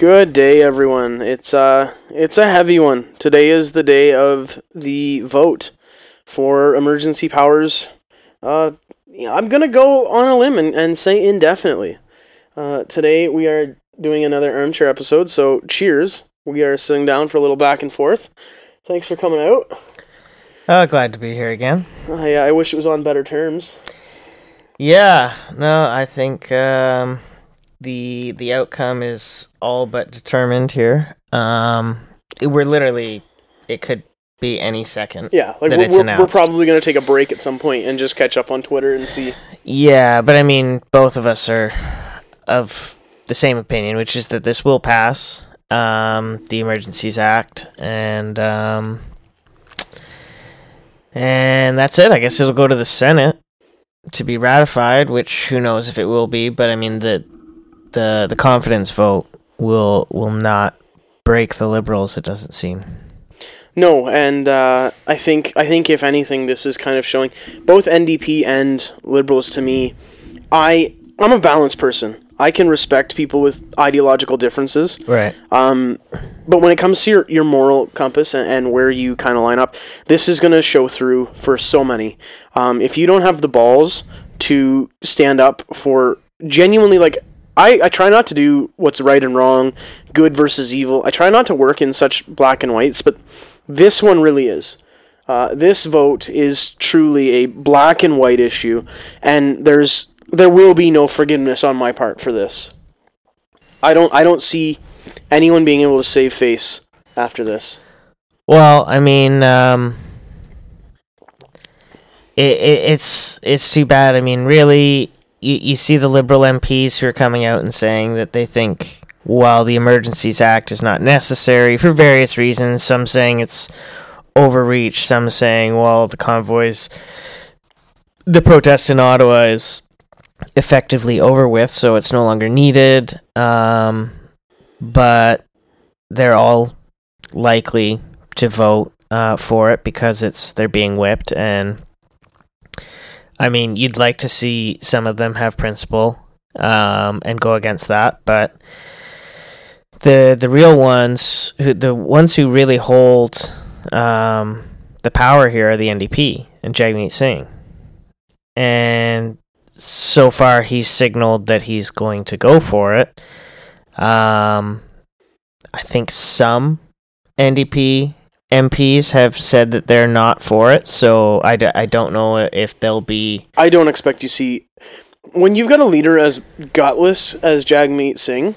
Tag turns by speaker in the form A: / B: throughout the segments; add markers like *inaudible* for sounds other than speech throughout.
A: Good day, everyone. It's uh, it's a heavy one. Today is the day of the vote for emergency powers. Uh, I'm gonna go on a limb and, and say indefinitely. Uh, today we are doing another armchair episode. So cheers. We are sitting down for a little back and forth. Thanks for coming out.
B: Oh, glad to be here again.
A: I, I wish it was on better terms.
B: Yeah, no, I think um, the the outcome is all but determined here. Um, we're literally, it could be any second.
A: Yeah, like
B: that
A: we're, we're, we're probably gonna take a break at some point and just catch up on Twitter and see.
B: Yeah, but I mean, both of us are of the same opinion, which is that this will pass um, the Emergencies Act, and um, and that's it. I guess it'll go to the Senate to be ratified, which who knows if it will be. But I mean, the the the confidence vote will will not break the Liberals. It doesn't seem.
A: No, and uh, I think I think if anything, this is kind of showing both NDP and Liberals to me. I I'm a balanced person. I can respect people with ideological differences.
B: Right.
A: Um, but when it comes to your, your moral compass and, and where you kind of line up, this is going to show through for so many. Um, if you don't have the balls to stand up for genuinely, like, I, I try not to do what's right and wrong, good versus evil. I try not to work in such black and whites, but this one really is. Uh, this vote is truly a black and white issue, and there's there will be no forgiveness on my part for this. I don't I don't see anyone being able to save face after this.
B: Well, I mean, um, it, it it's it's too bad. I mean, really, you you see the liberal MPs who are coming out and saying that they think while the Emergencies Act is not necessary for various reasons, some saying it's overreach, some saying well the convoys, the protest in Ottawa is effectively over with, so it's no longer needed. Um, but they're all likely to vote uh, for it because it's they're being whipped and I mean you'd like to see some of them have principle um, and go against that but the the real ones who the ones who really hold um, the power here are the NDP and Jagmeet Singh. And so far he's signaled that he's going to go for it. Um, I think some NDP MPs have said that they're not for it, so I, d- I don't know if they'll be.
A: I don't expect you see when you've got a leader as gutless as Jagmeet Singh.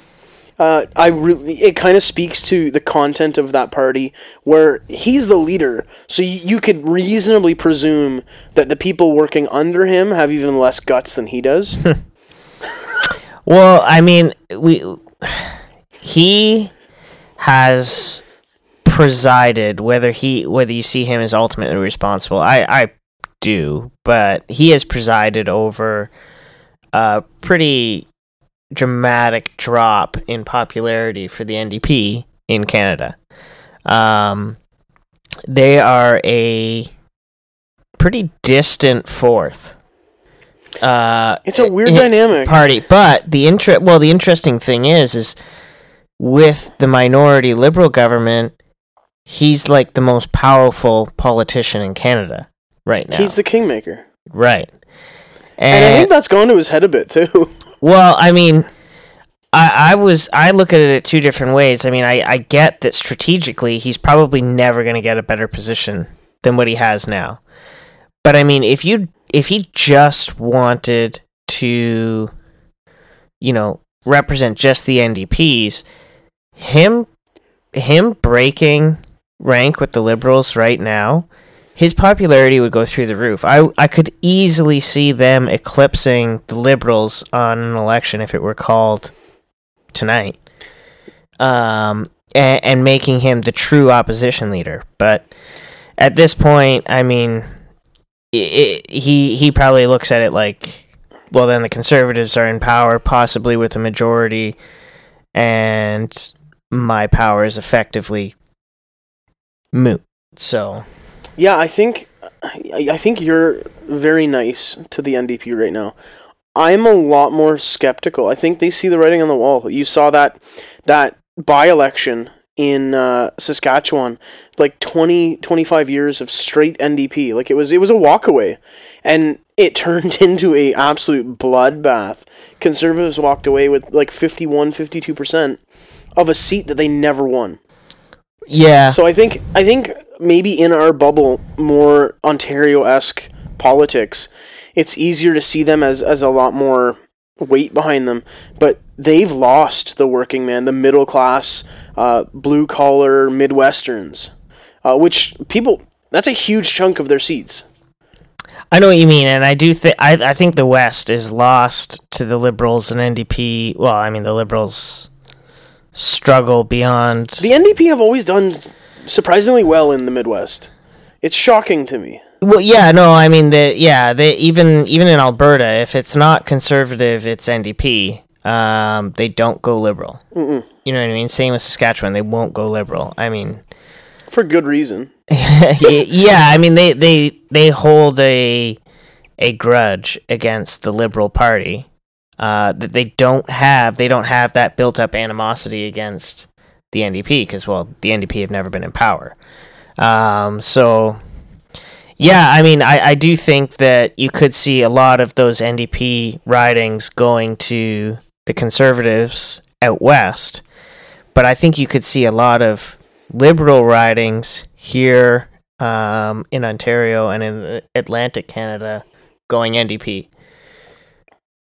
A: Uh, I really it kind of speaks to the content of that party where he's the leader, so you, you could reasonably presume that the people working under him have even less guts than he does. *laughs*
B: Well, I mean, we he has presided whether he whether you see him as ultimately responsible. I I do, but he has presided over a pretty dramatic drop in popularity for the NDP in Canada. Um, they are a pretty distant fourth. Uh,
A: It's a weird
B: i-
A: dynamic.
B: party. But the inter- well, the interesting thing is, is with the minority liberal government, he's like the most powerful politician in Canada right now.
A: He's the kingmaker,
B: right.
A: and I think that's gone to his head a bit too. *laughs*
B: well, I mean, I, I was I look at it two different ways. I mean, I, I get that strategically he's probably never going to get a better position than what he has now. But I mean, if you if he just wanted to, you know, represent just the NDPs, him him breaking rank with the liberals right now, his popularity would go through the roof. I I could easily see them eclipsing the liberals on an election if it were called tonight. Um and, and making him the true opposition leader. But at this point, I mean, i i he he probably looks at it like, well, then the conservatives are in power, possibly with a majority, and my power is effectively moot. So
A: Yeah, I think I think you're very nice to the NDP right now. I'm a lot more skeptical. I think they see the writing on the wall. You saw that that by election in uh, Saskatchewan, like 20, 25 years of straight NDP. Like it was, it was a walkaway, and it *laughs* turned into a absolute bloodbath. Conservatives walked away with like 51, 52 percent of a seat that they never won.
B: Yeah.
A: So I think I think maybe in our bubble, more Ontario esque politics, it's easier to see them as as a lot more weight behind them. But they've lost the working man, the middle class, uh, blue collar Midwesterns, uh, which people that's a huge chunk of their seats.
B: I know what you mean, and I do think I I think the West is lost to the Liberals and NDP. Well, I mean the Liberals struggle beyond.
A: The NDP have always done surprisingly well in the Midwest. It's shocking to me.
B: Well, yeah, no, I mean the yeah, they even even in Alberta, if it's not conservative, it's NDP. Um, they don't go liberal.
A: Mm-mm.
B: You know what I mean? Same with Saskatchewan, they won't go liberal. I mean,
A: For good reason. *laughs*
B: yeah, I mean they they they hold a a grudge against the Liberal Party uh, that they don't have. They don't have that built up animosity against the NDP because well, the NDP have never been in power. Um, so yeah, I mean, I, I do think that you could see a lot of those NDP ridings going to the Conservatives out west, but I think you could see a lot of Liberal ridings here um, in Ontario and in Atlantic Canada going NDP.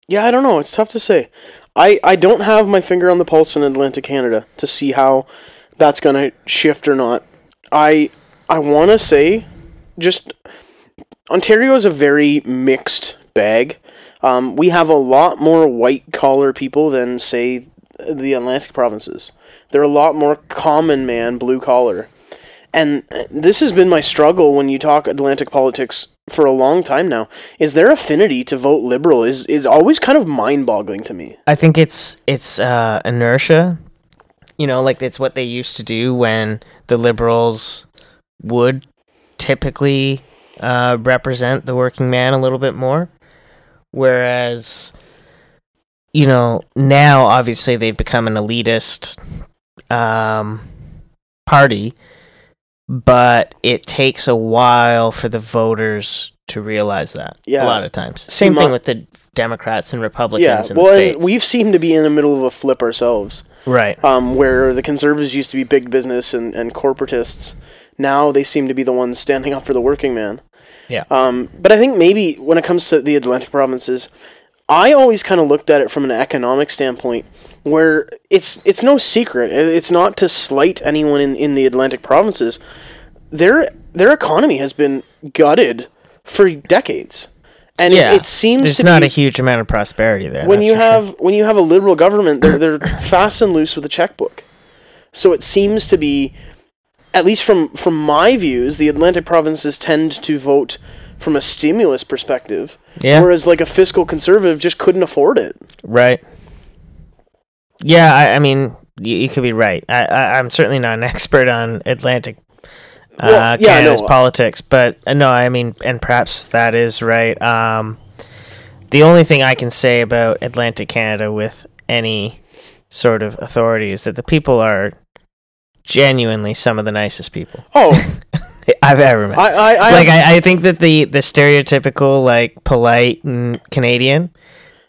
A: Yeah, I don't know. It's tough to say. I, I don't have my finger on the pulse in Atlantic Canada to see how that's going to shift or not. I I want to say just Ontario is a very mixed bag. Um, we have a lot more white collar people than say the Atlantic provinces. They're a lot more common man blue collar. And uh, this has been my struggle when you talk Atlantic politics for a long time now. Is their affinity to vote liberal is is always kind of mind-boggling to me.
B: I think it's it's uh, inertia. You know, like it's what they used to do when the liberals would typically uh, represent the working man a little bit more, whereas you know now obviously they've become an elitist um, party, but it takes a while for the voters to realize that.
A: Yeah.
B: a lot of times. Same thing with the Democrats and Republicans
A: Yeah,
B: in
A: well,
B: the states.
A: we've seemed to be in the middle of a flip ourselves.
B: right.
A: um, where the conservatives used to be big business and, and corporatists. Now they seem to be the ones standing up for the working man.
B: Yeah.
A: Um, but I think maybe when it comes to the Atlantic provinces, I always kind of looked at it from an economic standpoint, where it's it's no secret. It's not to slight anyone in, in the Atlantic provinces. Their their economy has been gutted for decades, and
B: yeah,
A: it, it seems
B: there's
A: to
B: not
A: be,
B: a huge amount of prosperity there.
A: when you
B: for sure.
A: have when you have a liberal government, they're they're *coughs* fast and loose with a checkbook. So it seems to be, at least from from my views, the Atlantic provinces tend to vote from a stimulus perspective,
B: yeah,
A: whereas like a fiscal conservative just couldn't afford it.
B: right. Yeah, I, I mean, you, you could be right. I, I, I'm certainly not an *laughs* expert on Atlantic uh,
A: Well, yeah,
B: Canada's
A: no.
B: politics, but uh, no, I mean, and perhaps that is right. Um, the only thing I can say about Atlantic Canada with any sort of authority is that the people are genuinely some of the nicest people
A: Oh, *laughs*
B: I've ever met.
A: I I, I
B: like I, I think that the the stereotypical like polite and Canadian,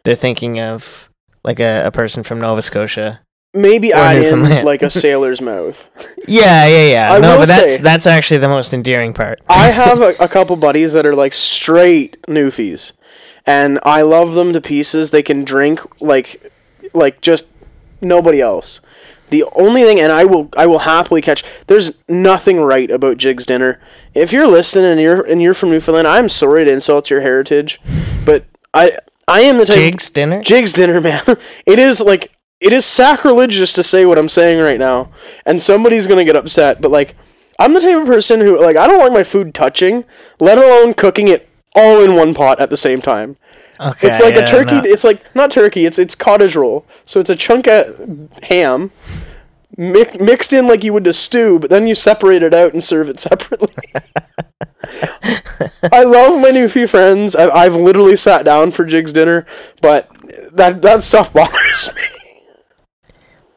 B: they're thinking of like a, a person from Nova Scotia.
A: maybe I in like a *laughs* sailor's mouth.
B: Yeah, yeah, yeah.
A: I
B: no, but that's
A: say-
B: that's actually the most endearing part.
A: I *laughs* have a, a couple buddies that are like straight newfies, and I love them to pieces. They can drink like, like just nobody else. The only thing, and I will, I will happily catch. There's nothing right about Jig's dinner. If you're listening and you're and you're from Newfoundland, I'm sorry to insult your heritage, but I, I am the type.
B: Jigs dinner.
A: Jig's dinner, man. *laughs* It is like it is sacrilegious to say what I'm saying right now, and somebody's gonna get upset. But like, I'm the type of person who like I don't want my food touching, let alone cooking it all in one pot at the same time.
B: Okay,
A: It's like
B: yeah,
A: a turkey.
B: no.
A: It's like not turkey. It's it's cottage roll. So it's a chunk of ham. mi- Mixed in like you would a stew, but then you separate it out and serve it *laughs* separately. *laughs* I love my newfie friends. I've, I've literally sat down for Jig's dinner, but that that stuff *laughs* bothers me.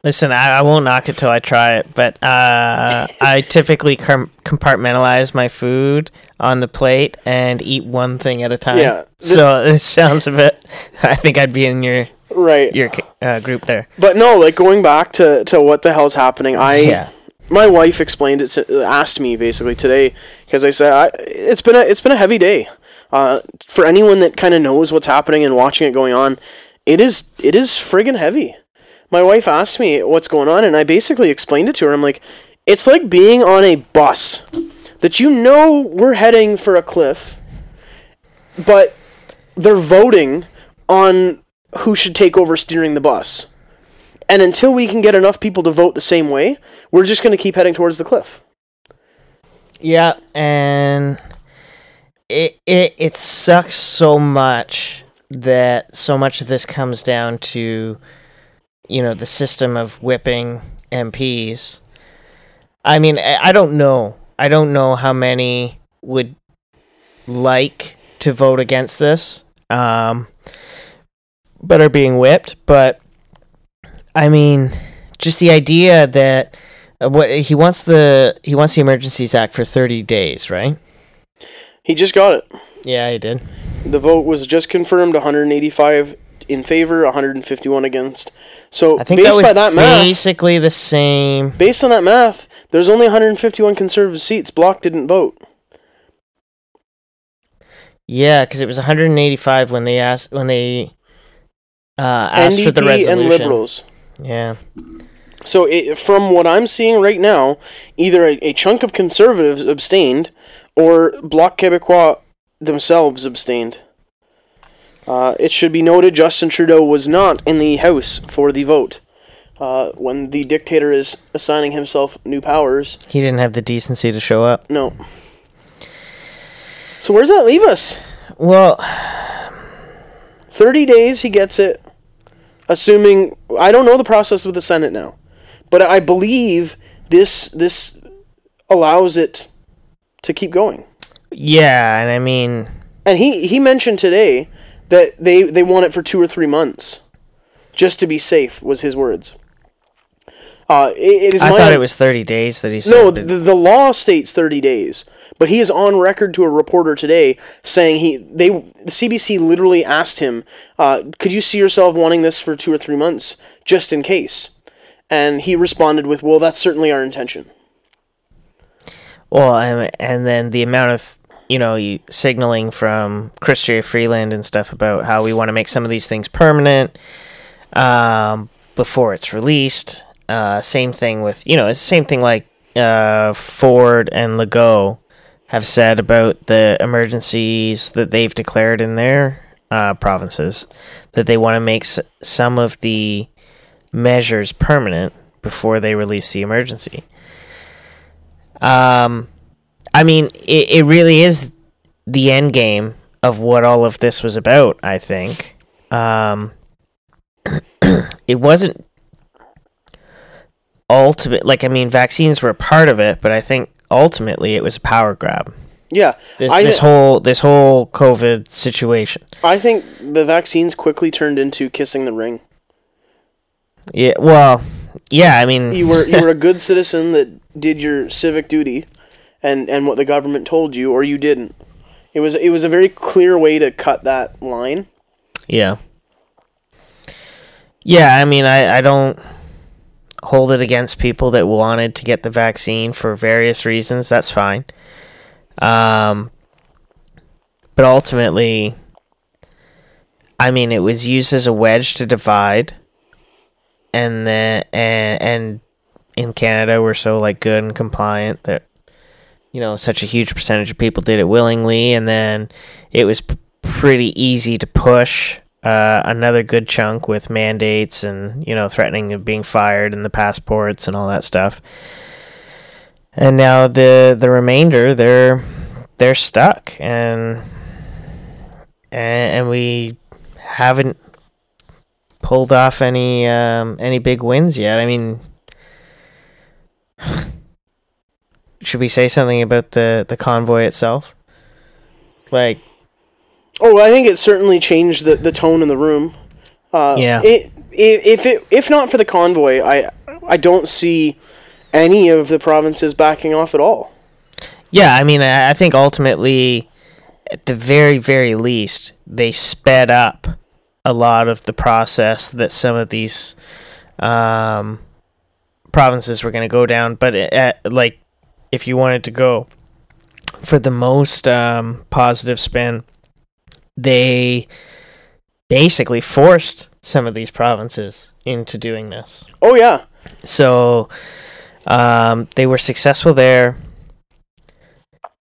B: Listen, I, I won't knock it till I try it, but uh, *laughs* I typically com- compartmentalize my food on the plate and eat one thing at a time.
A: Yeah.
B: So *laughs* it sounds a bit. I think I'd be in your
A: Right.
B: your uh, group there.
A: But no, like going back to, to what the hell's happening, I
B: Yeah.
A: my wife explained it to, asked me basically today because I said I, it's been a it's been a heavy day. Uh, for anyone that kind of knows what's happening and watching it going on, it is it is friggin' heavy. My wife asked me what's going on, and I basically explained it to her. I'm like, it's like being on a bus that you know we're heading for a cliff, but they're voting on who should take over steering the bus. And until we can get enough people to vote the same way, we're just going to keep heading towards the cliff.
B: Yeah, and it it it sucks so much that so much of this comes down to you know the system of whipping MPs. I mean, I don't know. I don't know how many would like to vote against this, um, but are being whipped. But I mean, just the idea that what he wants the he wants the Emergencies Act for thirty days, right?
A: He just got it.
B: Yeah, he did.
A: The vote was just confirmed 185 in favor, 151 against. So
B: I think
A: based
B: that was
A: by that math,
B: basically the same.
A: based on that math, there's only 151 conservative seats. Bloc didn't vote.
B: Yeah, because it was 185 when they asked when they uh, asked
A: NDP
B: for the resolution.
A: and Liberals.
B: Yeah,
A: So it, from what I'm seeing right now, either a, a chunk of conservatives abstained, or Bloc Québécois themselves abstained. Uh, it should be noted Justin Trudeau was not in the House for the vote. Uh, when the dictator is assigning himself new powers,
B: he didn't have the decency to show up.
A: no. So where's that leave us?
B: Well,
A: 30 days, he gets it. Assuming I don't know the process with the Senate now, but I believe this this allows it to keep going.
B: yeah, and I mean,
A: And he he mentioned today that they they want it for two or three months, just to be safe. Was his words. Uh, it, it is
B: I thought it was 30 days that he said.
A: no. The, the law states thirty days, but he is on record to a reporter today saying he they the CBC literally asked him, uh, "Could you see yourself wanting this for two or three months, just in case?" And he responded with, "Well, that's certainly our intention."
B: Well, and, and then the amount of you know you signaling from Chrystia Freeland and stuff about how we want to make some of these things permanent um, before it's released. Uh, same thing with you know it's the same thing like uh, Ford and Legault have said about the emergencies that they've declared in their uh, provinces that they want to make s- some of the measures permanent before they release the emergency. Um, I mean, it, it really is the end game of what all of this was about, I think. Um, *clears throat* it wasn't ultimate, like, I mean, vaccines were a part of it, but I think ultimately it was a power grab.
A: Yeah,
B: This,
A: I
B: this whole this whole COVID situation.
A: I think the vaccines quickly turned into kissing the ring.
B: Yeah, well, yeah, I mean,
A: You were you were a *laughs* good citizen that did your civic duty, and and what the government told you, or you didn't. It was it was a very clear way to cut that line.
B: Yeah. Yeah, I mean, I, I don't hold it against people that wanted to get the vaccine for various reasons. That's fine. Um, but ultimately, I mean, it was used as a wedge to divide, and then and and in Canada we're so like good and compliant that you know such a huge percentage of people did it willingly, and then it was p- pretty easy to push uh, another good chunk with mandates and you know threatening of being fired and the passports and all that stuff. And now the the remainder they're they're stuck and and, and we haven't pulled off any um, any big wins yet. I mean, *sighs* should we say something about the the convoy itself? Like
A: Oh, I think it certainly changed the, the tone in the room. Uh,
B: Yeah.
A: It if it if not for the convoy, I I don't see any of the provinces backing off at all.
B: Yeah, I mean, I I think ultimately, at the very, very least, they sped up a lot of the process that some of these um, provinces were going to go down. But uh like, if you wanted to go for the most um, positive spin, they basically forced some of these provinces into doing this.
A: Oh yeah,
B: So um, they were successful there.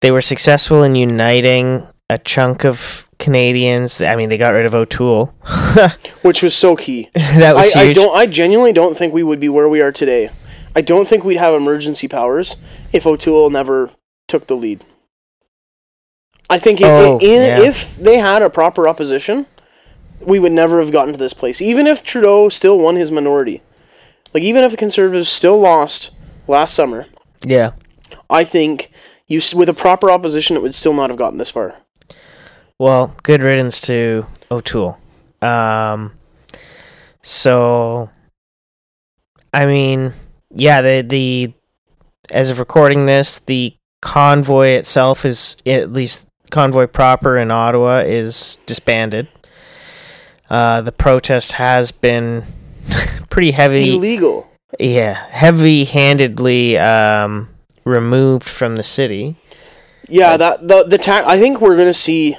B: They were successful in uniting a chunk of Canadians. I mean, they got rid of O'Toole. *laughs*
A: which was so key. *laughs*
B: that was
A: I, I
B: huge.
A: don't. I genuinely don't think we would be where we are today. I don't think we'd have emergency powers if O'Toole never took the lead. I think i- i-
B: Oh,
A: in,
B: yeah.
A: if they had a proper opposition, we would never have gotten to this place. Even if Trudeau still won his minority, like even if the Conservatives still lost last summer,
B: yeah.
A: I think you with a proper opposition, it would still not have gotten this far.
B: Well, good riddance to O'Toole. Um, so, I mean, yeah, the the as of recording this, the convoy itself is at least convoy proper in Ottawa is disbanded. Uh, the protest has been *laughs* pretty heavy.
A: Illegal.
B: Yeah, heavy-handedly um, removed from the city.
A: Yeah, that the the ta- I think we're gonna see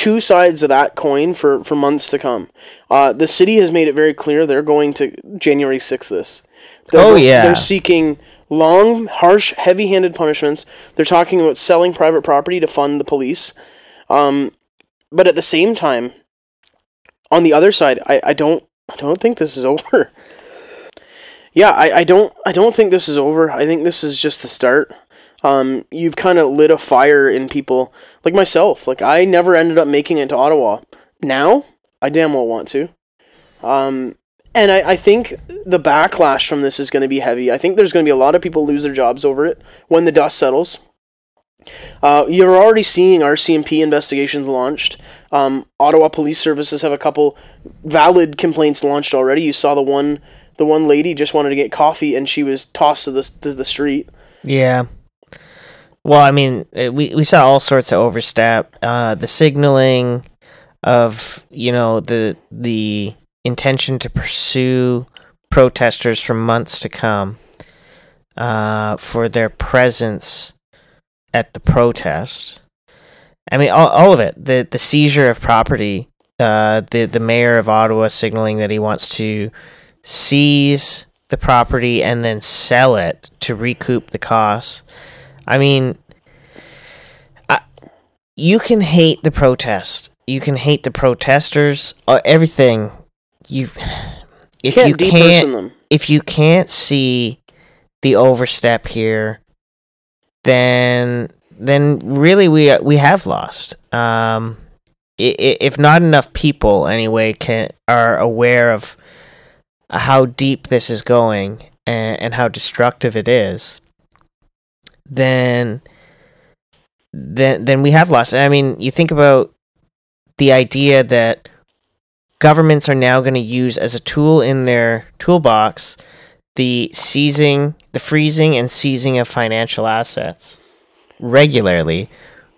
A: two sides of that coin for for months to come. Uh, the city has made it very clear they're going to January sixth. This. They're
B: Oh, yeah.
A: They're seeking long, harsh, heavy-handed punishments. They're talking about selling private property to fund the police. Um, but at the same time, on the other side, I, I don't I don't think this is *laughs* over. yeah, I, I don't I don't think this is over. I think this is just the start um, you've kind of lit a fire in people like myself. Like I never ended up making it to Ottawa. Now I damn well want to. Um, and I, I think the backlash from this is going to be heavy. I think there's going to be a lot of people lose their jobs over it when the dust settles. Uh, you're already seeing RCMP investigations launched. Um, Ottawa Police Services have a couple valid complaints launched already. You saw the one, the one lady just wanted to get coffee and she was tossed to the to the street.
B: Yeah. Well, I mean, uh, we we saw all sorts of overstep. Uh, the signaling of you know the the intention to pursue protesters for months to come uh, for their presence at the protest. I mean, all, all of it. The the seizure of property. Uh, the the mayor of Ottawa signaling that he wants to seize the property and then sell it to recoup the costs. I mean, I, you can hate the protest. You can hate the protesters. Uh, everything. You if
A: Can't
B: you can't
A: them.
B: if you can't see the overstep here, then then really we we have lost. Um, if not enough people anyway can are aware of how deep this is going and, and how destructive it is, then then then we have lost. I mean, you think about the idea that governments are now going to use as a tool in their toolbox the seizing, the freezing and seizing of financial assets regularly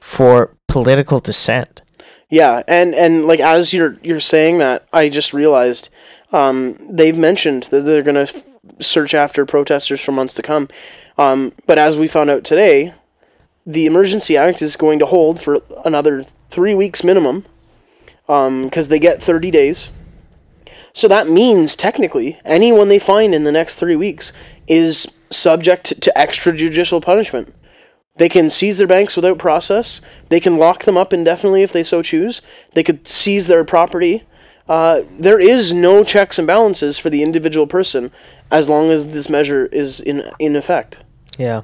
B: for political dissent.
A: Yeah, and and like as you're you're saying that, I just realized um, they've mentioned that they're gonna f- search after protesters for months to come. Um, but as we found out today, the Emergency Act is going to hold for another three weeks minimum, because they get thirty days. So that means technically anyone they find in the next three weeks is subject to extrajudicial punishment. They can seize their banks without process. They can lock them up indefinitely if they so choose. They could seize their property. Uh, there is no checks and balances for the individual person as long as this measure is in in effect.
B: Yeah.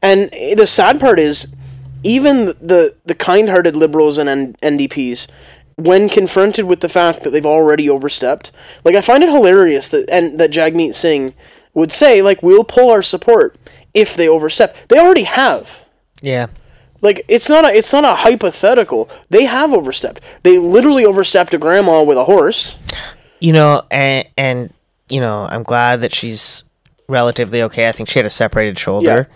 A: And the sad part is, even the the kind-hearted liberals and NDPs, when confronted with the fact that they've already overstepped, like I find it hilarious that and that Jagmeet Singh would say like we'll pull our support if they overstep. They already have.
B: Yeah.
A: Like it's not a it's not a hypothetical. They have overstepped. They literally overstepped a grandma with a horse.
B: you know, and and you know, I'm glad that she's relatively okay. I think she had a separated shoulder.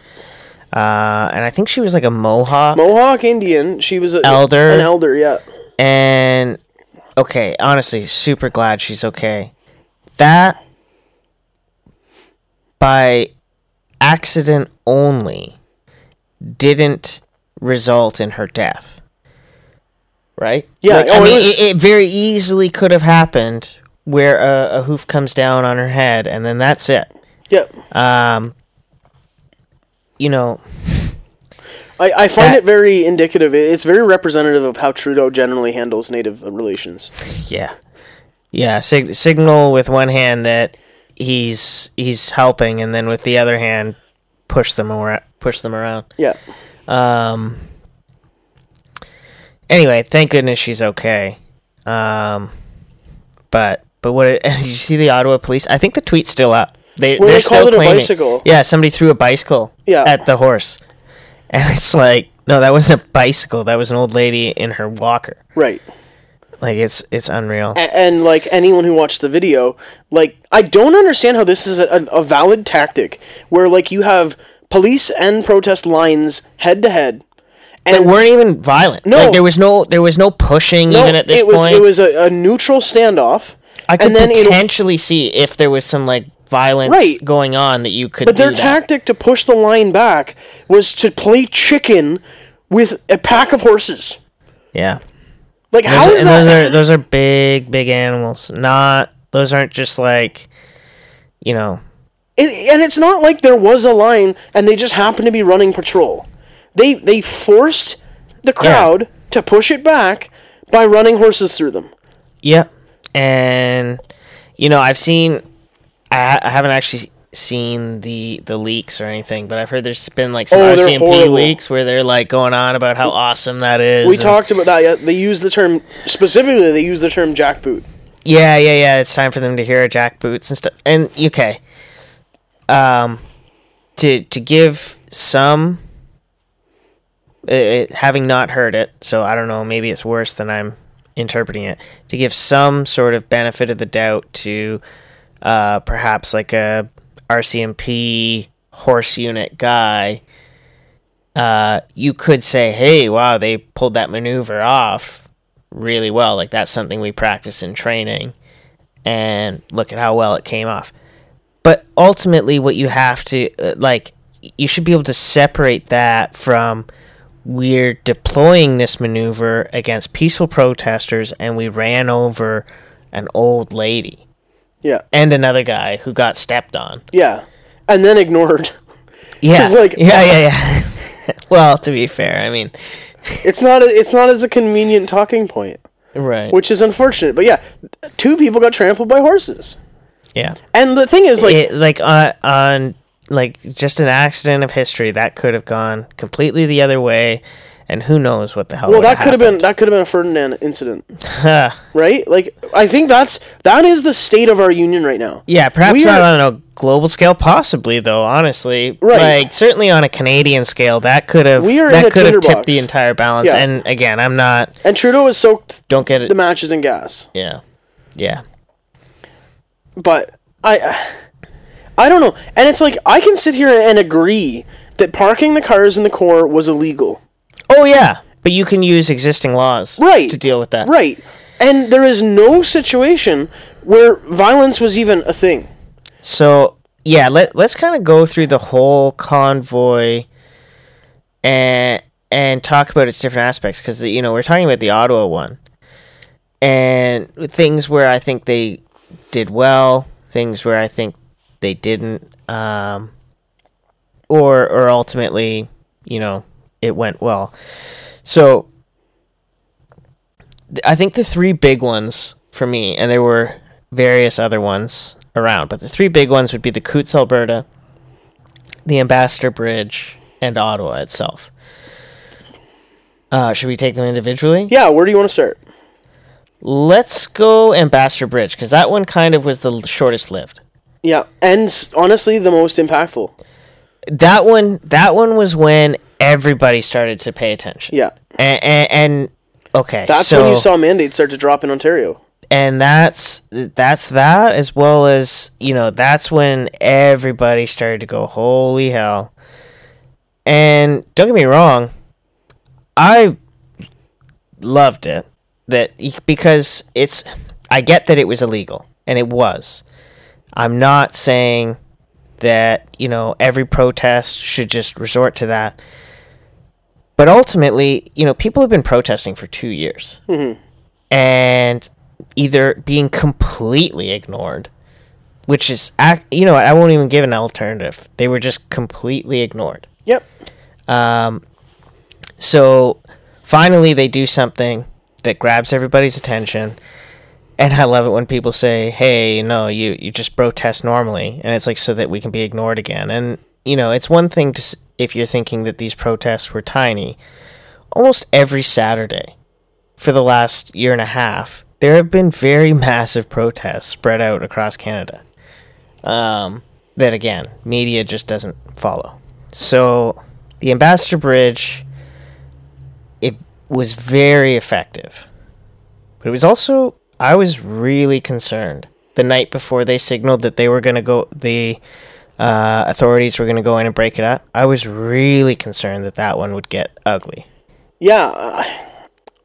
B: Uh, and I think she was like a Mohawk.
A: Mohawk Indian. She was a,
B: Elder.
A: An elder, yeah.
B: and okay, honestly, super glad she's okay. That by accident only didn't result in her death. Right?
A: Yeah,
B: Like,
A: oh,
B: I
A: it
B: mean, it, it very easily could have happened where a, a hoof comes down on her head and then that's it.
A: Yep.
B: Um, you know,
A: I, I find
B: That-
A: it very indicative. It's very representative of how Trudeau generally handles Native relations.
B: Yeah, yeah. Sig- signal with one hand that he's he's helping, and then with the other hand, push them around. Push them around.
A: Yeah.
B: Um. Anyway, thank goodness she's okay. Um, but but what it, *laughs* did you see the Ottawa police? I think the tweet's still up. They
A: Well,
B: they're
A: they
B: still
A: it a
B: claiming-
A: bicycle.
B: Yeah, somebody threw a bicycle.
A: Yeah.
B: At the horse, and *laughs* it's like no, that wasn't a bicycle. That was an old lady in her walker.
A: Right.
B: Like it's it's unreal.
A: A- and like anyone who watched the video, like I don't understand how this is a, a valid tactic where like you have police and protest lines head to head,
B: They
A: and
B: weren't even violent.
A: No.
B: like, there was no there was no pushing
A: no,
B: even at this
A: it was
B: point.
A: it was a, a neutral standoff.
B: I could
A: and then in-
B: potentially see if there was some like violence
A: Right.
B: going on that you could.
A: But their
B: that.
A: tactic to push the line back was to play chicken with a pack of horses.
B: yeah.
A: Like
B: Those,
A: how
B: are,
A: that?
B: those are those are big big animals. Not those aren't just like, you know.
A: And, and it's not like there was a line and they just happened to be running patrol. They they forced the crowd to push it back by running horses through them.
B: Yeah, And you know I've seen. I, I haven't actually seen the the leaks or anything, but I've heard there's been like some
A: Oh,
B: RCMP
A: horrible.
B: leaks where they're like going on about how awesome that is.
A: We
B: and-
A: talked about that. Yeah, they use the term specifically. They use the term jackboot.
B: Yeah, yeah, yeah. It's time for them to hear jack boots and stuff. And okay, um, to to give some, it, having not heard it, so I don't know. Maybe it's worse than I'm interpreting it. To give some sort of benefit of the doubt to, uh, perhaps like a RCMP horse unit guy. Uh, you could say, "Hey, wow, they pulled that maneuver off really well. Like that's something we practice in training, and look at how well it came off." But ultimately, what you have to uh, like, you should be able to separate that from we're deploying this maneuver against peaceful protesters, and we ran over an old lady
A: Yeah,
B: and another guy who got stepped on.
A: yeah, and then ignored.
B: Yeah, *laughs*
A: like-
B: yeah, yeah, yeah. *laughs* well, to be fair, I mean, *laughs*
A: It's not. A, it's not as a convenient talking point,
B: right?
A: which is unfortunate. But yeah, two people got trampled by horses.
B: Yeah.
A: And the thing is, like,
B: it, like on on like just an accident of history that could have gone completely the other way, and who knows what the hell.
A: well, that could have been that could have been a Ferdinand incident, *laughs* right? Like, I think that's that is the state of our union right now.
B: yeah, perhaps
A: We
B: not
A: are-
B: on a global scale, possibly though. Honestly,
A: Right.
B: Like certainly on a Canadian scale, that could have
A: We are
B: that could have tipped the entire balance.
A: Yeah.
B: And again, I'm not.
A: And Trudeau has soaked
B: Don't get it.
A: the matches and gas.
B: yeah, yeah.
A: But I I don't know. And it's like I can sit here and agree that parking the cars in the core was illegal.
B: Oh yeah, but you can use existing laws
A: Right.
B: to deal with that.
A: Right. And there is no situation where violence was even a thing.
B: So yeah, let let's kind of go through the whole convoy and and talk about its different aspects because you know we're talking about the Ottawa one and things where I think they did well, things where I think they didn't, um, or or ultimately you know it went well. So I think the three big ones for me, and there were various other ones around, but the three big ones would be the Coutts, Alberta, the Ambassador Bridge, and Ottawa itself. Uh, should we take them individually?
A: Yeah, where do you want to start?
B: Let's go Ambassador Bridge because that one kind of was the shortest lived.
A: Yeah, and honestly the most impactful.
B: That one, that one was when everybody started to pay attention.
A: Yeah.
B: and, and, and okay,
A: That's
B: so
A: when you saw mandates start to drop in Ontario.
B: and that's that's that as well as you know that's when everybody started to go holy hell and don't get me wrong i loved it that because it's i get that it was illegal and it was i'm not saying that you know every protest should just resort to that but ultimately you know people have been protesting for two years and either being completely ignored, which is. You know? I won't even give an alternative. They were just completely ignored.
A: Yep.
B: Um, so finally, they do something that grabs everybody's attention. And I love it when people say, "Hey, no, you you just protest normally," and it's like so that we can be ignored again. And you know, it's one thing to if you're thinking that these protests were tiny. Almost every Saturday for the last year and a half, there have been very massive protests spread out across Canada. Um, that again, media just doesn't follow. So the Ambassador Bridge, was very effective, but it was also I was really concerned the night before they signaled that they were going to go. The uh, authorities were going to go in and break it up. I was really concerned that that one would get ugly.
A: Yeah, uh,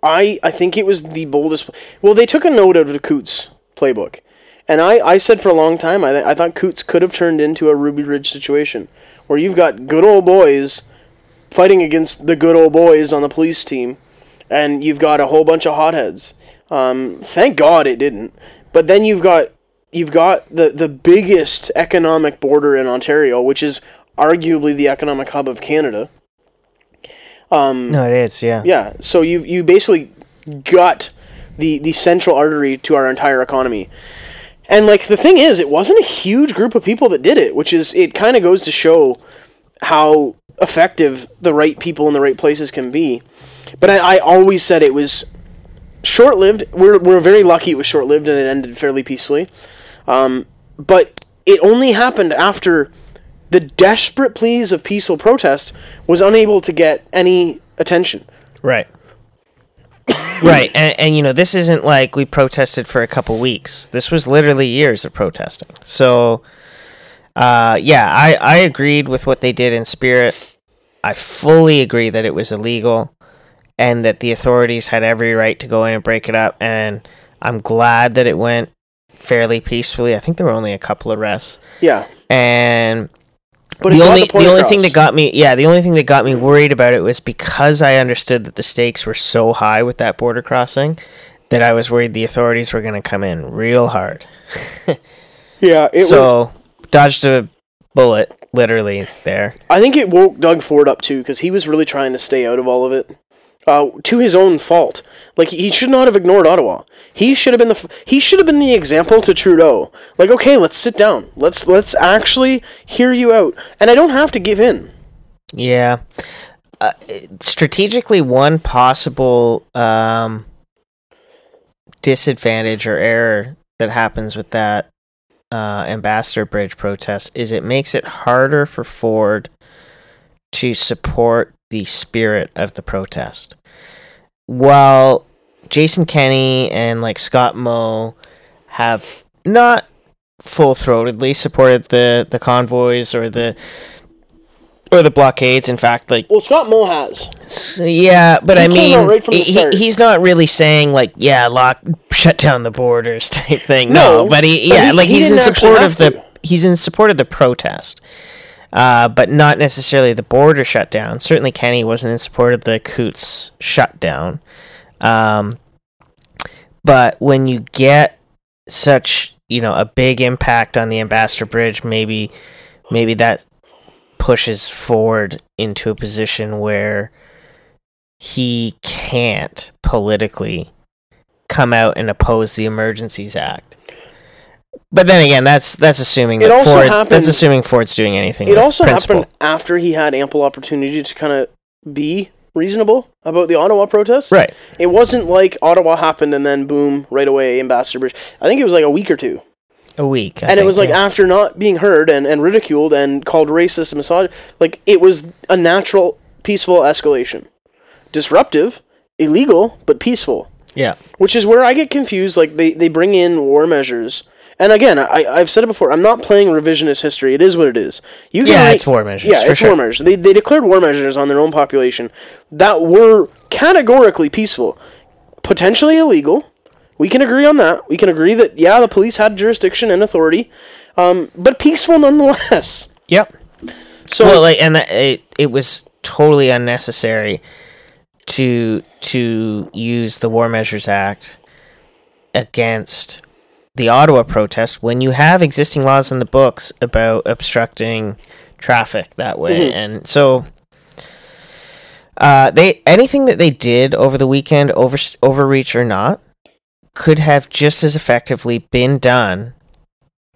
A: I I think it was the boldest. Well, they took a note out of the Coutts playbook, and I, I said for a long time I I thought Coutts could have turned into a Ruby Ridge situation where you've got good old boys fighting against the good old boys on the police team, and you've got a whole bunch of hotheads. Um, thank God it didn't. But then you've got you've got the the biggest economic border in Ontario, which is arguably the economic hub of Canada.
B: No, it is. Yeah.
A: Yeah, so you you basically gut the the central artery to our entire economy. And like the thing is, it wasn't a huge group of people that did it, which is it kind of goes to show how effective the right people in the right places can be. But I, I always said it was short lived. We're we're very lucky it was short lived and it ended fairly peacefully. Um, but it only happened after the desperate pleas of peaceful protest was unable to get any attention.
B: Right. *coughs* right, and, and you know this isn't like we protested for a couple weeks. This was literally years of protesting. So, uh, yeah, I I agreed with what they did in spirit. I fully agree that it was illegal, and that the authorities had every right to go in and break it up. And I'm glad that it went fairly peacefully. I think there were only a couple arrests,
A: Yeah,
B: and
A: but
B: the only
A: the,
B: the only thing that got me yeah the only thing that got me worried about it was because I understood that the stakes were so high with that border crossing that I was worried the authorities were going to come in real hard. *laughs*
A: yeah, it was.
B: so dodged a bullet literally there.
A: I think it woke Doug Ford up too because he was really trying to stay out of all of it, uh, to his own fault. Like he should not have ignored Ottawa. He should have been the f- he should have been the example to Trudeau. Like, okay, let's sit down. Let's let's actually hear you out, and I don't have to give in.
B: Yeah. Uh, strategically one possible um, disadvantage or error that happens with that uh, ambassador bridge protest is it makes it harder for Ford to support the spirit of the protest. While Jason Kenney and like Scott Moe have not full throatedly supported the the convoys or the or the blockades. In fact, like
A: Well, Scott Moe has.
B: yeah, but
A: He
B: I mean,
A: right
B: he, he's not really saying like, yeah, lock, *laughs* shut down the borders *laughs* type thing.
A: No,
B: No, but he,
A: but
B: yeah,
A: he-
B: like
A: he
B: he's in support of the, he's in support of the protest, uh, but not necessarily the border shutdown. Certainly, Kenney wasn't in support of the Coutts shutdown. Um, but when you get such, you know, a big impact on the Ambassador Bridge, maybe, maybe that pushes Ford into a position where he can't politically come out and oppose the Emergencies Act. But then again, that's that's assuming
A: It
B: that
A: also
B: Ford
A: happened-
B: that's assuming Ford's doing anything.
A: It also
B: principle.
A: happened after he had ample opportunity to kind of be reasonable about the Ottawa protests.
B: right.
A: It wasn't like Ottawa happened and then boom, right away, Ambassador Bridge. I think it was like a week or two.
B: A week, I
A: and it was like
B: yeah.
A: after not being heard and, and ridiculed and called racist and misogynist, like it was a natural, peaceful escalation. Disruptive, illegal, but peaceful.
B: Yeah.
A: which is where I get confused. Like they, they bring in war measures, and again, I I've said it before. I'm not playing revisionist history. It is what it is. You
B: Yeah,
A: write-
B: it's war measures,
A: Yeah, it's
B: sure.
A: war measures. They they declared war measures on their own population that were categorically peaceful, potentially illegal. We can agree on that. We can agree that yeah, the police had jurisdiction and authority, um, but peaceful nonetheless.
B: Yep.
A: So
B: well, like, and that, it it was totally unnecessary to to use the War Measures Act against the Ottawa protest when you have existing laws in the books about obstructing traffic that way,
A: Mhm.
B: and so. Uh, they anything that they did over the weekend, over overreach or not, could have just as effectively been done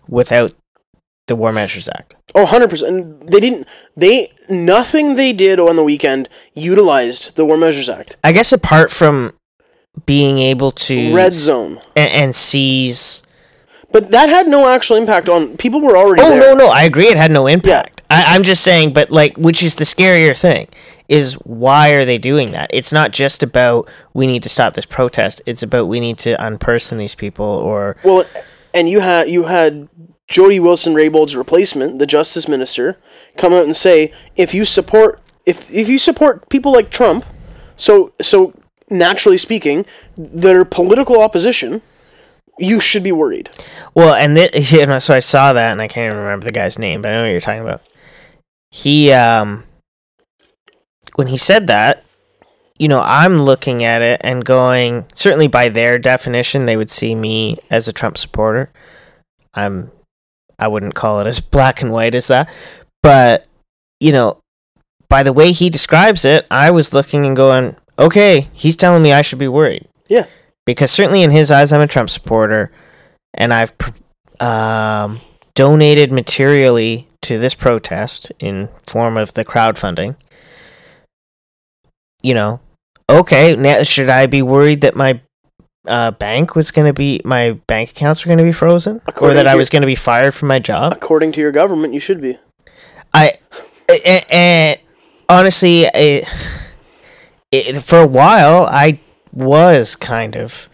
B: without the War Measures Act.
A: Oh, 100%. They didn't they nothing they did on the weekend utilized the War Measures Act.
B: I guess apart from being able to
A: Red zone.
B: and, and seize.
A: But that had no actual impact on people were already
B: Oh
A: there.
B: no, no, I agree. It had no impact. I, I'm just saying, but like, which is the scarier thing is why are they doing that? It's not just about we need to stop this protest. It's about we need to unperson these people or
A: Well, and you had you had Jody Wilson Raybould's replacement, the Justice Minister, come out and say if you support if if you support people like Trump, so so naturally speaking, their political opposition, you should be worried.
B: well, and th- you so I saw that and I can't even remember the guy's name, but I know what you're talking about. He um when he said that, you know, I'm looking at it and going, certainly by their definition, they would see me as a Trump supporter. I'm, I wouldn't call it as *laughs* black and white as that, but you know, by the way he describes it, I was looking and going, okay, he's telling me I should be worried.
A: Yeah.
B: Because certainly in his eyes, I'm a Trump supporter, and I've um, donated materially to this protest in form of the crowdfunding you know, okay, now should I be worried that my uh, bank was going to be my bank accounts were going to be frozen, or that I was going to be fired from my job?
A: According to your government, you should be.
B: I, and, and honestly, it, it, for a while, I was kind of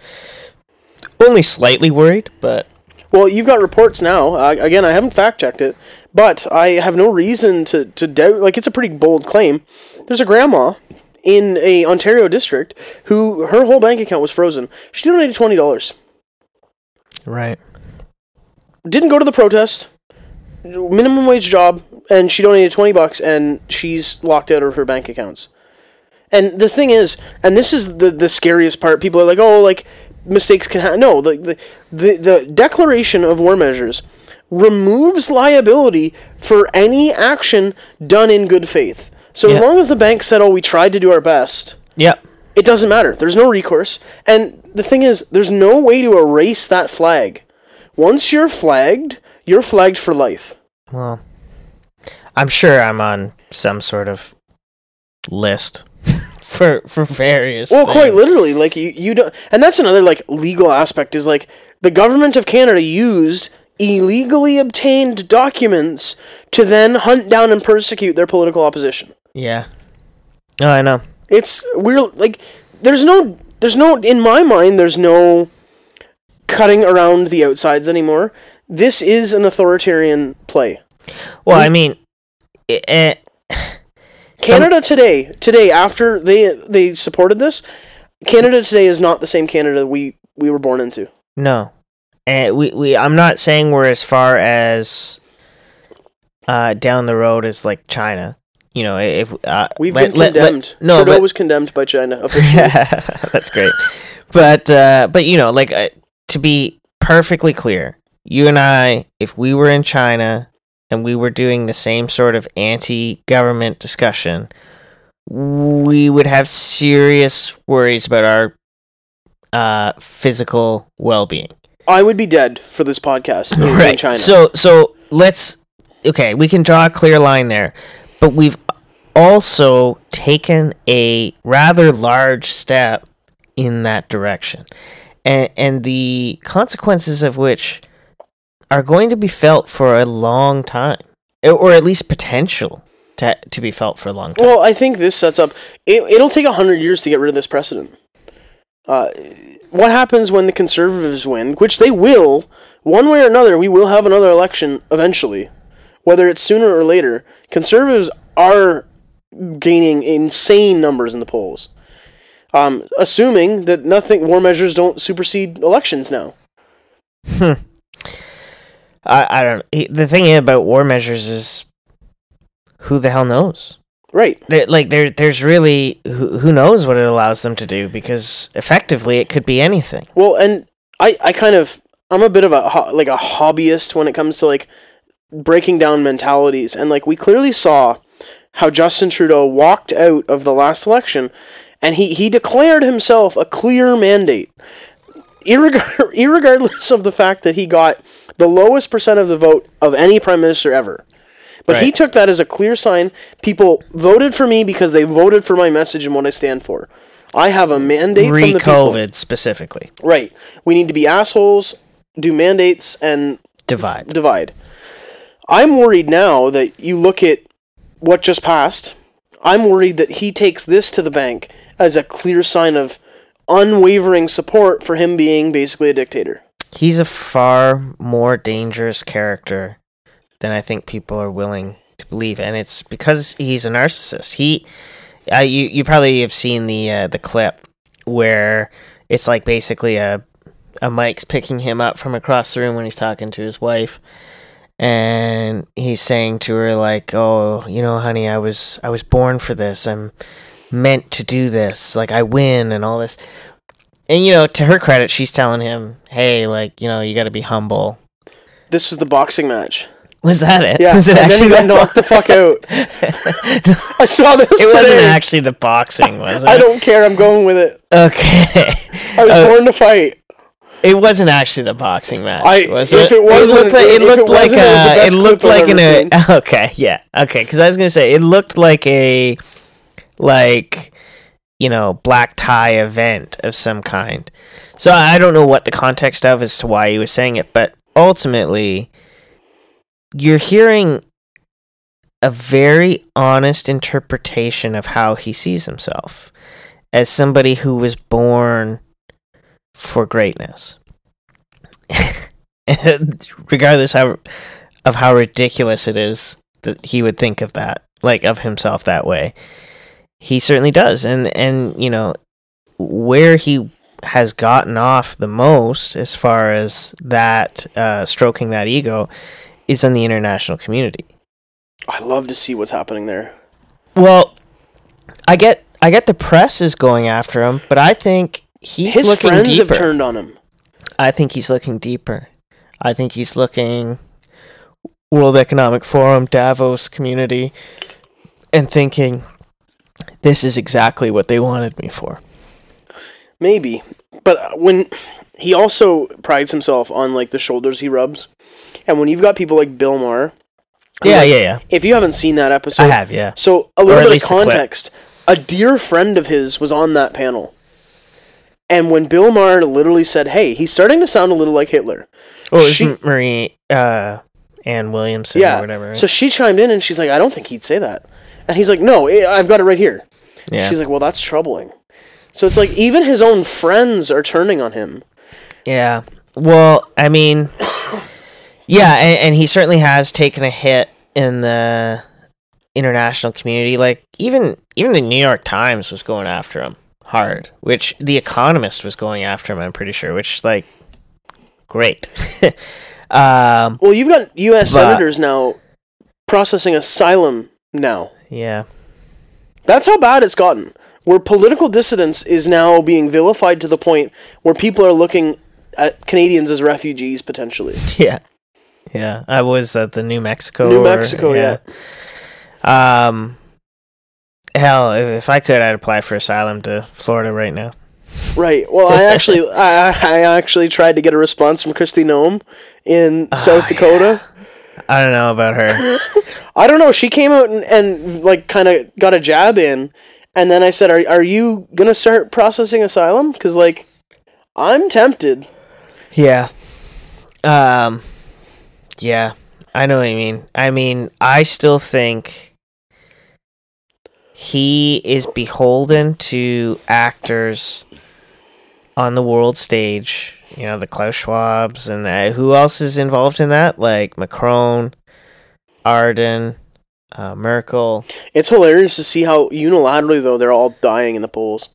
B: only slightly worried, but
A: Well, you've got reports now. Uh, again, I haven't fact checked it, but I have no reason to, to doubt. Like, it's a pretty bold claim. There's a grandma in a Ontario district who her whole bank account was frozen. She donated twenty dollars.
B: right.
A: Didn't go to the protest. Minimum wage job, and she donated twenty bucks, and she's locked out of her bank accounts. And the thing is, and this is the the scariest part. People are like, "Oh, like mistakes can happen." No, the the the, the declaration of war measures removes liability for any action done in good faith. So as long as the bank said, "Oh, we tried to do our best,"
B: Yep.
A: it doesn't matter. There's no recourse. And the thing is, there's no way to erase that flag. Once you're flagged, you're flagged for life.
B: Well, I'm sure I'm on some sort of list for for various.
A: Well, quite literally, like you, you don't, and that's another like legal aspect is like the government of Canada used illegally obtained documents to then hunt down and persecute their political opposition.
B: Yeah. No, I know.
A: It's we're like there's no there's no in my mind there's no cutting around the outsides anymore. This is an authoritarian play.
B: Well, I mean, it, eh,
A: Canada today, today after they they supported this, Canada today is not the same Canada we we were born into.
B: no, and we we I'm not saying we're as far as uh down the road as like China. You know, if uh,
A: We've
B: let-
A: been
B: let- let-
A: condemned.
B: no,
A: Trudeau
B: but
A: was condemned by China *laughs*
B: that's great. But uh, but you know, like uh, to be perfectly clear, you and I, if we were in China and we were doing the same sort of anti-government discussion, we would have serious worries about our uh, physical well-being.
A: I would be dead for this podcast in, in China.
B: So so let's okay, we can draw a clear line there. But we've also taken a rather large step in that direction. And and the consequences of which are going to be felt for a long time. Or at least potential to to be felt for a long time.
A: well, I think this sets up. It, it'll take a hundred years to get rid of this precedent. Uh, what happens when the conservatives win? Which they will, one way or another. We will have another election eventually, whether it's sooner or later. Conservatives are gaining insane numbers in the polls. Um, assuming that nothing war measures don't supersede elections now.
B: I, I don't. The thing about war measures is, who the hell knows?
A: Right.
B: There, like there, there's really who, who knows what it allows them to do because effectively it could be anything.
A: Well, and I, I kind of, I'm a bit of a ho- like a hobbyist when it comes to like breaking down mentalities, and like we clearly saw how Justin Trudeau walked out of the last election, and he he declared himself a clear mandate, irregard- *laughs* irregardless of the fact that he got the lowest percent of the vote of any prime minister ever. But he took that as a clear sign. People voted for me because they voted for my message and what I stand for. I have a mandate from the
B: COVID specifically.
A: Right. We need to be assholes, do mandates, and
B: Divide.
A: divide. I'm worried now that you look at what just passed. I'm worried that he takes this to the bank as a clear sign of unwavering support for him being basically a dictator.
B: He's a far more dangerous character than I think people are willing to believe, and it's because he's a narcissist. He, uh, you you probably have seen the uh, the clip where it's like basically a a Mike's picking him up from across the room when he's talking to his wife, and he's saying to her like, "Oh, you know, honey, I was I was born for this. I'm meant to do this. Like I win and all this." And you know, to her credit, she's telling him, "Hey, like you know, you got to be humble."
A: This was the boxing match.
B: Was that it?
A: Yeah,
B: Was it
A: and then he
B: actually
A: got knocked the fuck out. *laughs* I saw this.
B: It wasn't actually the boxing, was it?
A: I don't care. I'm going with it.
B: Okay. *laughs*
A: I was
B: Uh,
A: born to fight.
B: It wasn't actually the boxing match,
A: I-
B: was
A: if
B: it?
A: it wasn't-
B: looked like it
A: it
B: looked like
A: it was
B: a. It looked like an. A, *laughs* okay, yeah, okay. Because I was gonna say it looked like a, like, you know, black tie event of some kind. So I don't know what the context of as to why he was saying it, but ultimately, you're hearing a very honest interpretation of how he sees himself as somebody who was born for greatness. *laughs* Regardless how of how ridiculous it is that he would think of that, like of himself that way. He certainly does. And and you know, where he has gotten off the most as far as that uh, stroking that ego is in the international community.
A: I love to see what's happening there.
B: Well, I get I get the press is going after him, but I think he's
A: His
B: looking
A: friends
B: deeper.
A: have turned on him.
B: I think he's looking deeper. I think he's looking World Economic Forum, Davos community, and thinking this is exactly what they wanted me for.
A: Maybe, but when he also prides himself on like the shoulders he rubs, and when you've got people like Bill Maher,
B: Yeah,
A: like,
B: yeah, yeah.
A: If you haven't seen that episode,
B: I have, yeah.
A: So a little bit of context. A dear friend of his was on that panel. And when Bill Maher literally said, "Hey, he's starting to sound a little like Hitler."
B: Oh,
A: she-
B: Marie uh, Ann Williamson
A: yeah.
B: or whatever. right?
A: So she chimed in and she's like, "I don't think he'd say that." And he's like, "No, eh, I've got it right here."
B: yeah.
A: She's like, "Well, that's troubling." So it's like even his own friends are turning on him.
B: Yeah. Well, I mean, *coughs* yeah, and, and he certainly has taken a hit in the international community. Like even even the New York Times was going after him hard, which the Economist was going after him. I'm pretty sure, which like great. *laughs* um,
A: Well, you've got U.S.
B: But-
A: senators now processing asylum now.
B: Yeah,
A: That's how bad it's gotten. Where political dissidence is now being vilified to the point where people are looking at Canadians as refugees potentially. *laughs*
B: yeah, yeah. I was at the New Mexico.
A: New
B: or-
A: Mexico, yeah.
B: Um, hell, if, if I could, I'd apply for asylum to Florida right now.
A: Right. Well, I actually, *laughs* I, I actually tried to get a response from Kristi Noem in South Dakota.
B: I don't know about her. *laughs*
A: I don't know. She came out and, and like kind of got a jab in, and then I said, "Are are you gonna start processing asylum? Because like, I'm tempted."
B: Yeah. Um yeah, I know what you mean. I mean, I still think he is beholden to actors on the world stage. You know, the Klaus Schwabs and uh, who else is involved in that? Like Macron, Ardern, uh, Merkel.
A: It's hilarious to see how unilaterally though they're all dying in the polls.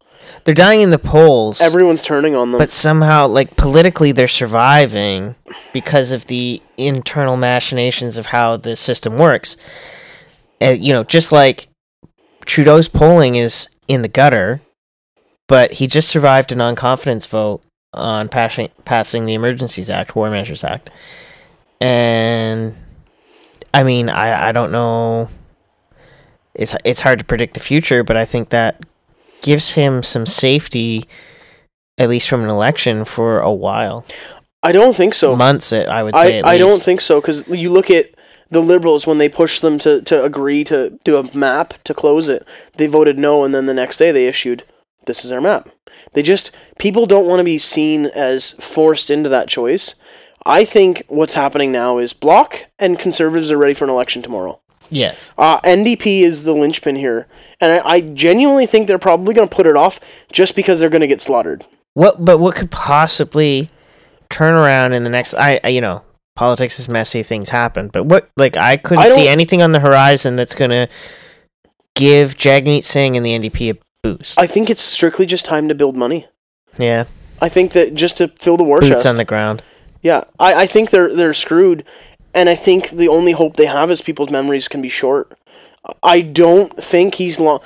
B: They're dying in the polls.
A: Everyone's turning on them.
B: but somehow like politically they're surviving because of the internal machinations of how the system works uh, you know just like trudeau's polling is in the gutter but he just survived a non-confidence vote on passing passing the emergencies act war measures act. And i mean i i don't know. It's it's hard to predict the future but i think that gives him some safety at least from an election for a while.
A: I don't think so.
B: months i would say
A: I, I don't think so because you look at the liberals when they pushed them to, to agree to do a map to close it. They voted no and then the next day they issued this is our map. They just people don't want to be seen as forced into that choice. I think what's happening now is bloc and conservatives are ready for an election tomorrow.
B: Yes.
A: Uh, ndp is the linchpin here and I, I genuinely think they're probably going to put it off just because they're going to get slaughtered.
B: What but what could possibly turn around in the next i, I you know politics is messy things happen but what like i couldn't
A: I
B: see anything on the horizon that's gonna give jagmeet singh and the ndp a boost
A: i think it's strictly just time to build money
B: yeah
A: i think that just to fill the war
B: boots
A: chest
B: on the ground
A: Yeah, I, I think they're they're screwed, and I think the only hope they have is people's memories can be short. I don't think he's long.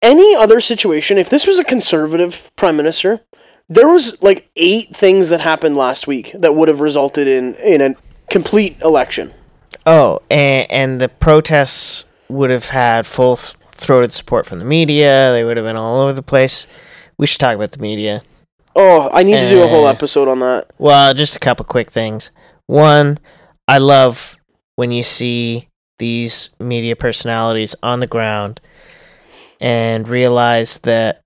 A: Any other situation, if this was a conservative prime minister, there was like eight things that happened last week that would have resulted in in a complete election.
B: oh and, and the protests would have had full throated support from the media they would have been all over the place we should talk about the media
A: Oh, I need to do a whole
B: Eh.
A: episode on that.
B: Well, just a couple quick things. One, I love when you see these media personalities on the ground and realize that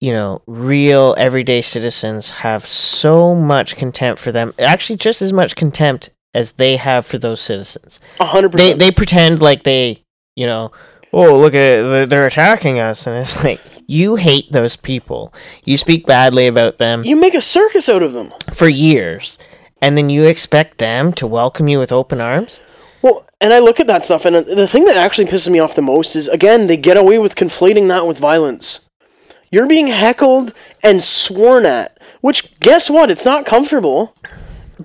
B: you know, real everyday citizens have so much contempt for them. Actually, just as much contempt as they have for those citizens.
A: A hundred
B: They
A: percent.
B: they pretend like they, you know, oh look at they're- they're attacking us, and it's like you hate those people. You speak badly about them
A: You make a circus out of them.
B: for years, and then you expect them to welcome you with open arms?
A: Well, and I look at that stuff, and uh, the thing that actually pisses me off the most is again they get away with conflating that with violence. You're being heckled and sworn at, which guess what? It's not comfortable,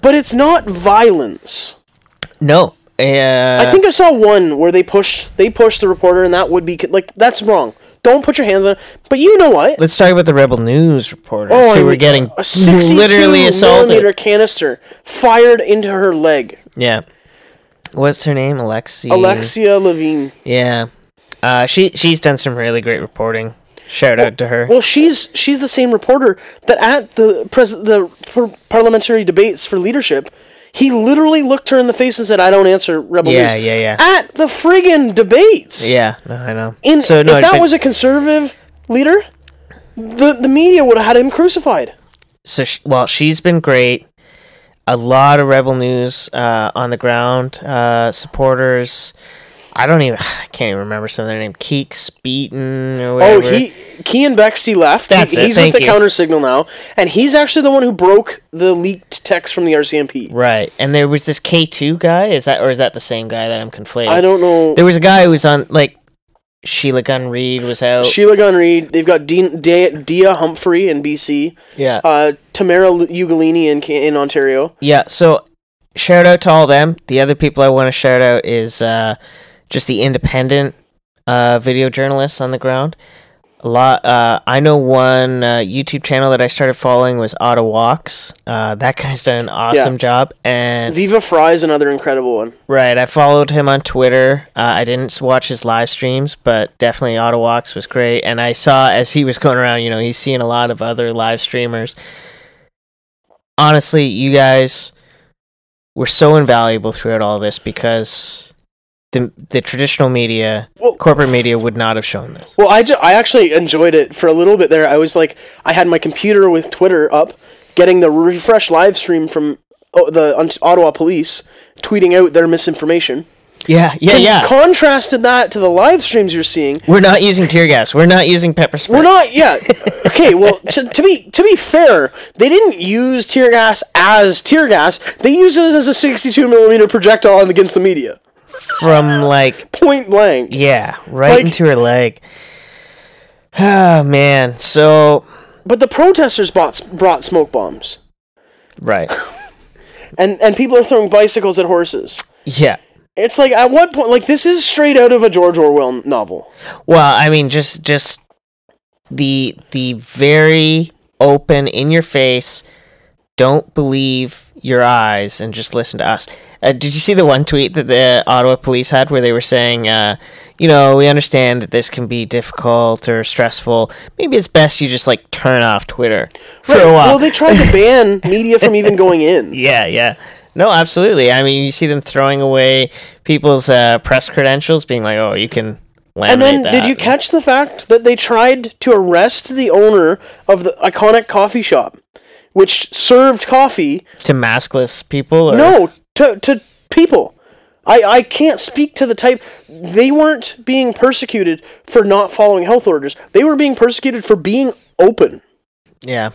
A: but it's not violence.
B: No. Uh,
A: I think I saw one where they pushed they pushed the reporter, and that would be like that's wrong. Don't put your hands on. But you know what?
B: let's talk about the Rebel News reporter.
A: Oh,
B: who were getting
A: a
B: literally assaulted.
A: canister fired into her leg.
B: Yeah. What's her name? Alexia.
A: Alexia Lavoie.
B: Yeah. Uh, she she's done some really great reporting. Shout out to her.
A: Well, she's she's the same reporter that at the pres- the par- parliamentary debates for leadership, he literally looked her in the face and said, "I don't answer rebel
B: Yeah,
A: news."
B: yeah, yeah.
A: At the friggin' debates.
B: Yeah, no, I know.
A: In,
B: so no,
A: if that
B: but-
A: was a conservative leader, the the media would have had him crucified.
B: so sh- well, she's been great. A lot of Rebel News uh, on the ground uh, supporters. I don't even. *sighs* I can't even remember some of their name. Keeks Beaton or
A: Oh,
B: whatever.
A: he Keean Bexte left.
B: That's
A: He-
B: it,
A: He's
B: thank
A: with the
B: you.
A: counter signal now, and he's actually the one who broke the leaked text from the RCMP.
B: right, and there was this K two guy. Is that or is that the same guy that I'm conflating?
A: I don't know.
B: There was a guy who was on like Sheila Gunn Reid was out.
A: Sheila Gunn Reid. They've got Dean, Drea, Drea Humphrey in BC.
B: yeah,
A: Uh, Tamara Ugolini in in Ontario.
B: yeah. So shout out to all them. The other people I want to shout out is uh, just the independent uh, video journalists on the ground. A lot. Uh, I know one uh, YouTube channel that I started following was Otta Walks. Uh, that guy's done an awesome job, and
A: Viva Frei is another incredible one.
B: Right, I followed him on Twitter. Uh, I didn't watch his live streams, but definitely Auto Walks was great. And I saw as he was going around, you know, he's seeing a lot of other live streamers. Honestly, you guys were so invaluable throughout all this because the the traditional media,
A: Well-
B: corporate media, would not have shown this.
A: Well, I, ju- I actually enjoyed it for a little bit there. I was like, I had my computer with Twitter up, getting the refresh live stream from oh, the Ont- Ottawa police tweeting out their misinformation.
B: Yeah, yeah, yeah.
A: Contrasted that to the live streams you're seeing.
B: We're not using tear gas. We're not using pepper spray.
A: We're not. Yeah. Okay. Well, to, to be to be fair, they didn't use tear gas as tear gas. They used it as a 62 millimeter projectile against the media,
B: from like
A: point blank.
B: yeah, right
A: Like-
B: into her leg. Oh *sighs* man. So
A: But the protesters brought brought smoke bombs,
B: right. *laughs*
A: and and people are throwing bicycles at horses.
B: Yeah.
A: It's like at what point? Like this is straight out of a George Orwell novel.
B: Well, I mean, just just the the very open in your face. Don't believe your eyes and just listen to us. Uh, did you see the one tweet that the Ottawa police had where they were saying, uh, you know, we understand that this can be difficult or stressful. Maybe it's best you just like turn off Twitter for a while.
A: Well, they tried to ban *laughs* media from even going in.
B: Yeah, yeah. No, absolutely. I mean, you see them throwing away people's uh, press credentials, being like, "Oh, you can
A: And then,
B: that."
A: did you catch the fact that they tried to arrest the owner of the iconic coffee shop, which served coffee?
B: to maskless people? Or?
A: No, to to people. I, I can't speak to the type. They weren't being persecuted for not following health orders. They were being persecuted for being open.
B: Yeah.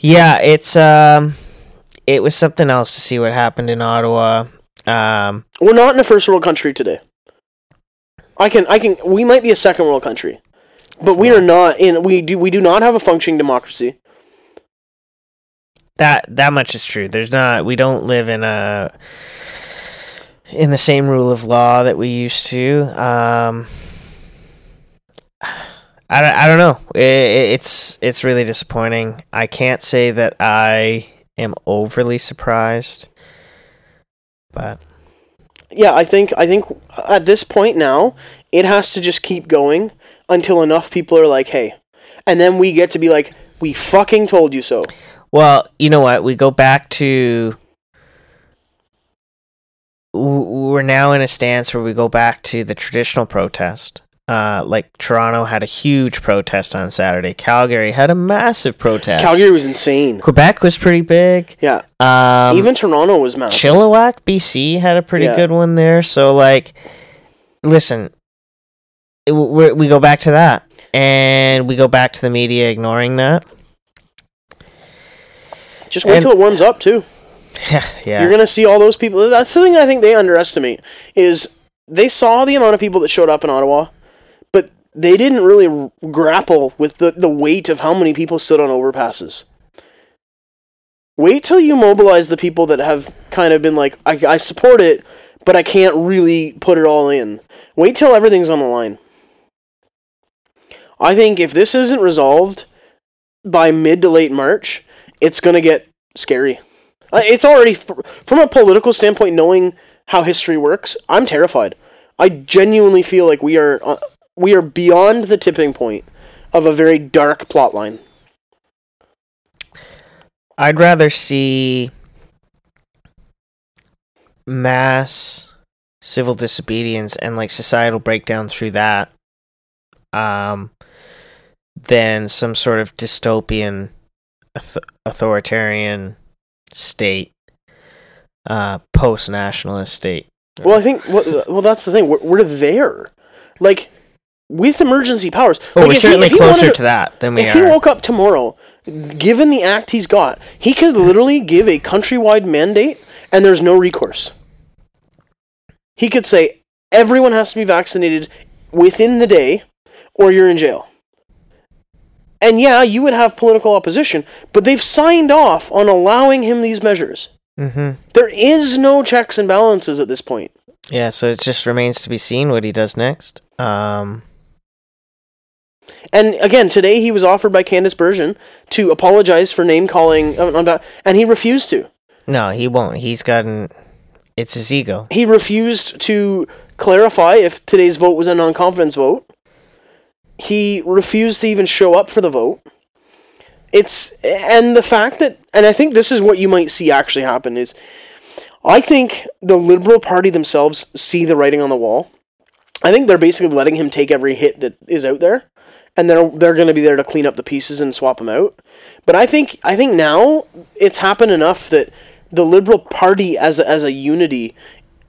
B: Yeah, it's um, it was something else to see what happened in Ottawa. Um,
A: We're not in a first world country today. I can I can we might be a second world country. But we are not in we do we do not have a functioning democracy.
B: that that much is true. There's not. We don't live in a in the same rule of law that we used to. Um, I don't, I don't know. I it's it's really disappointing. I can't say that I am overly surprised, but
A: Yeah, I think I think at this point now it has to just keep going until enough people are like, "Hey." And then we get to be like, "We fucking told you so."
B: well, you know what? We go back to. We're now in a stance where we go back to the traditional protest. Uh, like Toronto had a huge protest on Saturday. Calgary had a massive protest.
A: Calgary was insane.
B: Quebec was pretty big.
A: Yeah.
B: Um,
A: Even Toronto was massive.
B: Chilliwack, BC had a pretty
A: Yeah.
B: good one there. So, like, listen, it, we we go back to that, and we go back to the media ignoring that.
A: Just wait
B: and-
A: till it warms up too. *laughs*
B: yeah,
A: You're gonna see all those people. That's the thing I think they underestimate is they saw the amount of people that showed up in Ottawa, but they didn't really r- grapple with the, the weight of how many people stood on overpasses. Wait till you mobilize the people that have kind of been like, I, I support it, but I can't really put it all in. Wait till everything's on the line. I think if this isn't resolved by mid to late March, it's going to get scary. Uh, It's already, from a political standpoint, knowing how history works, I'm terrified. I genuinely feel like we are uh, we are beyond the tipping point of a very dark plot line.
B: I'd rather see mass civil disobedience and like societal breakdown through that um than some sort of dystopian authoritarian state uh post nationalist state
A: Well, I think well, well that's the thing. We're, we're there, like with emergency powers.
B: well,
A: Like,
B: we're
A: if
B: certainly
A: he
B: closer
A: wanted
B: to that than we are.
A: if he woke up tomorrow, given the act he's got, he could literally give a countrywide mandate and there's no recourse. He could say everyone has to be vaccinated within the day or you're in jail. And yeah, you would have political opposition, but they've signed off on allowing him these measures.
B: hmm
A: There is no checks and balances at this point.
B: yeah so it just remains to be seen what he does next um
A: And again, today he was offered by Candice Bergen to apologize for name calling, uh, and he refused to.
B: no he won't he's gotten it's his ego
A: He refused to clarify if today's vote was a non confidence vote. He refused to even show up for the vote. It's and the fact that and I think this is what you might see actually happen is I think the Liberal Party themselves see the writing on the wall. I think they're basically letting him take every hit that is out there and they're they're going to be there to clean up the pieces and swap them out. But I think I think now it's happened enough that the Liberal Party as a, as a unity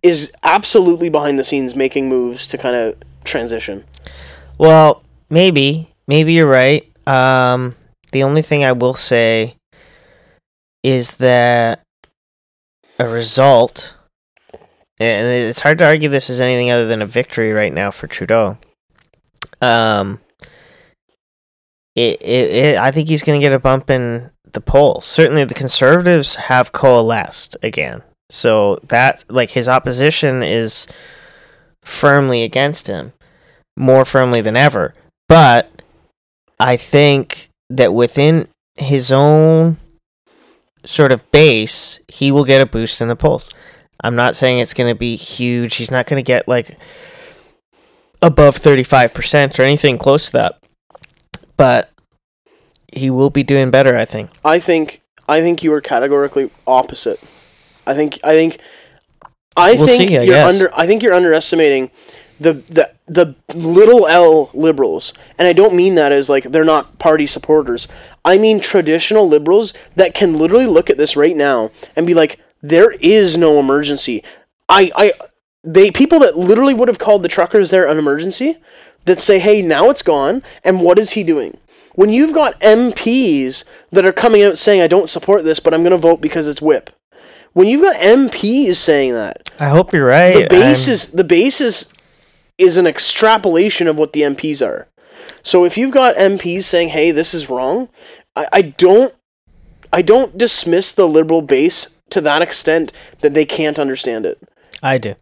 A: is absolutely behind the scenes making moves to kind of transition.
B: Well, maybe, maybe you're right. Um, the only thing I will say is that a result, and it's hard to argue this is anything other than a victory right now for Trudeau. Um, it, it, it I think he's going to get a bump in the polls. Certainly, the conservatives have coalesced again. So that, like, his opposition is firmly against him, more firmly than ever. But I think that within his own sort of base, he will get a boost in the polls. I'm not saying it's going to be huge. He's not going to get like above 35% or anything close to that. But he will be doing better, I think.
A: I think I think you are categorically opposite. I think I think I
B: We'll
A: think
B: see, I
A: you're
B: guess.
A: under I think you're underestimating the the the little L liberals. And I don't mean that as like they're not party supporters. I mean traditional liberals that can literally look at this right now and be like there is no emergency. I I they people that literally would have called the truckers there an emergency that say, "Hey, now it's gone." And what is he doing? When you've got MPs that are coming out saying, "I don't support this, but I'm going to vote because it's whip." When you've got MPs saying that,
B: I hope you're right.
A: the base
B: I'm-
A: is the base is is an extrapolation of what the MPs are. So if you've got MPs saying, "Hey, this is wrong," I, I don't I don't dismiss the liberal base to that extent that they can't understand it.
B: I do.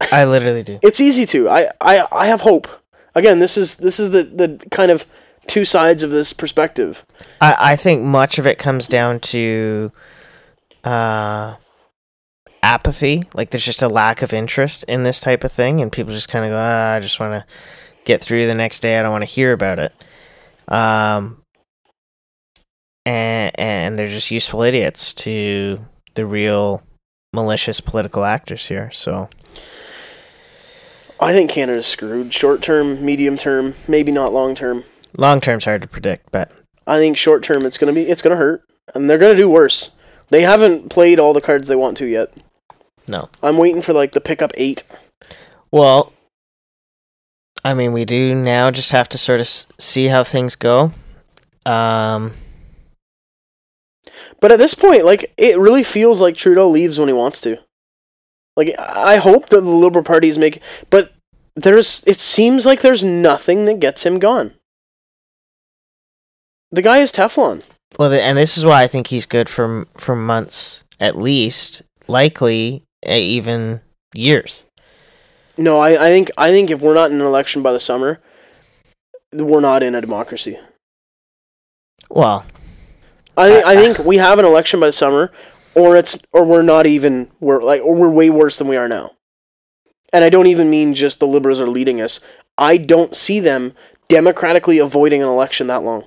B: I literally do. *laughs*
A: It's easy to. I, I, I have hope. Again, this is this is the, the kind of two sides of this perspective.
B: I, I think much of it comes down to uh, apathy. Like there's just a lack of interest in this type of thing, and people just kind of go, ah, I just want to get through the next day. I don't want to hear about it. Um, and and they're just useful idiots to the real malicious political actors here. So
A: I think Canada's screwed. Short term, medium term, maybe not long term.
B: long term's hard to predict, but
A: I think short term it's gonna be it's gonna hurt. And they're gonna do worse. They haven't played all the cards they want to yet.
B: No.
A: I'm waiting for like the pickup eight.
B: Well, I mean, we do now just have to sort of see how things go. Um,
A: But at this point, like it really feels like Trudeau leaves when he wants to. Like I hope that the Liberal Party is making, but there's it seems like there's nothing that gets him gone. The guy is Teflon.
B: well, and this is why I think he's good for for months at least, likely Eh, even years.
A: No, I, I think I think if we're not in an election by the summer, we're not in a democracy.
B: Well,
A: I think I
B: I-
A: think we have an election by the summer, or it's or we're not even we're like or we're way worse than we are now. And I don't even mean just the liberals are leading us. I don't see them democratically avoiding an election that long.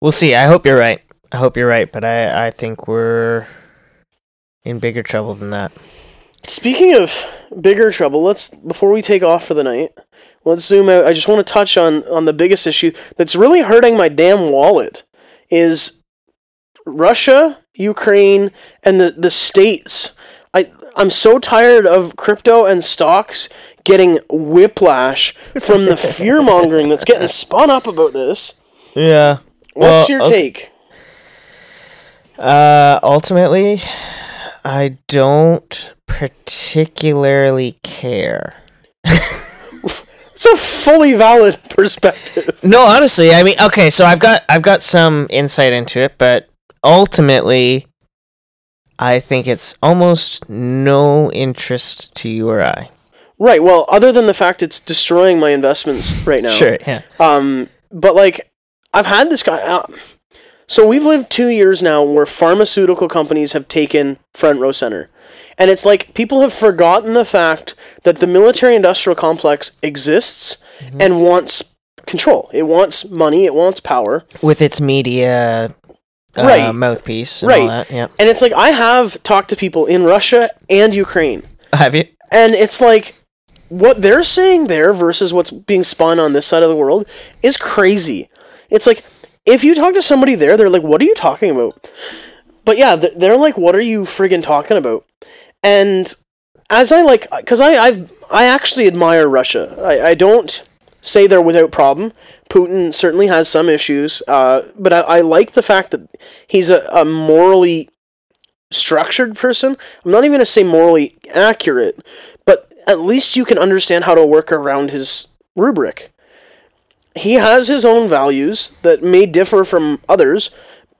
B: we'll see. I hope you're right. I hope you're right, but I I think we're in bigger trouble than that.
A: Speaking of bigger trouble, let's before we take off for the night, let's zoom out. I just want to touch on on the biggest issue that's really hurting my damn wallet is Russia, Ukraine, and the the states. I I'm so tired of crypto and stocks getting whiplash from the *laughs* fear mongering that's getting spun up about this.
B: Yeah.
A: What's
B: Well,
A: your
B: okay.
A: take?
B: Uh, ultimately, I don't particularly care. *laughs*
A: It's a fully valid perspective.
B: No, honestly, I mean, okay, so I've got I've got some insight into it, but ultimately, I think it's almost no interest to you or I.
A: Right. Well, other than the fact it's destroying my investments right now.
B: Sure, yeah.
A: Um, but like, I've had this guy. Uh, so we've lived two years now where pharmaceutical companies have taken front row center, and it's like people have forgotten the fact that the military-industrial complex exists and wants control. It wants money. It wants power.
B: With its media uh,
A: Right.
B: mouthpiece and all
A: Right.
B: that, yeah.
A: And it's like I have talked to people in Russia and Ukraine,
B: Have you?
A: and it's like what they're saying there versus what's being spun on this side of the world is crazy. It's like if you talk to somebody there, they're like, "What are you talking about?" But yeah, they're like, "What are you friggin' talking about?" And as I like, because I I've I actually admire Russia. I, I don't say they're without problem. Putin certainly has some issues, uh, but I, I like the fact that he's a, a morally structured person. I'm not even going to say morally accurate, but at least you can understand how to work around his rubric. He has his own values that may differ from others,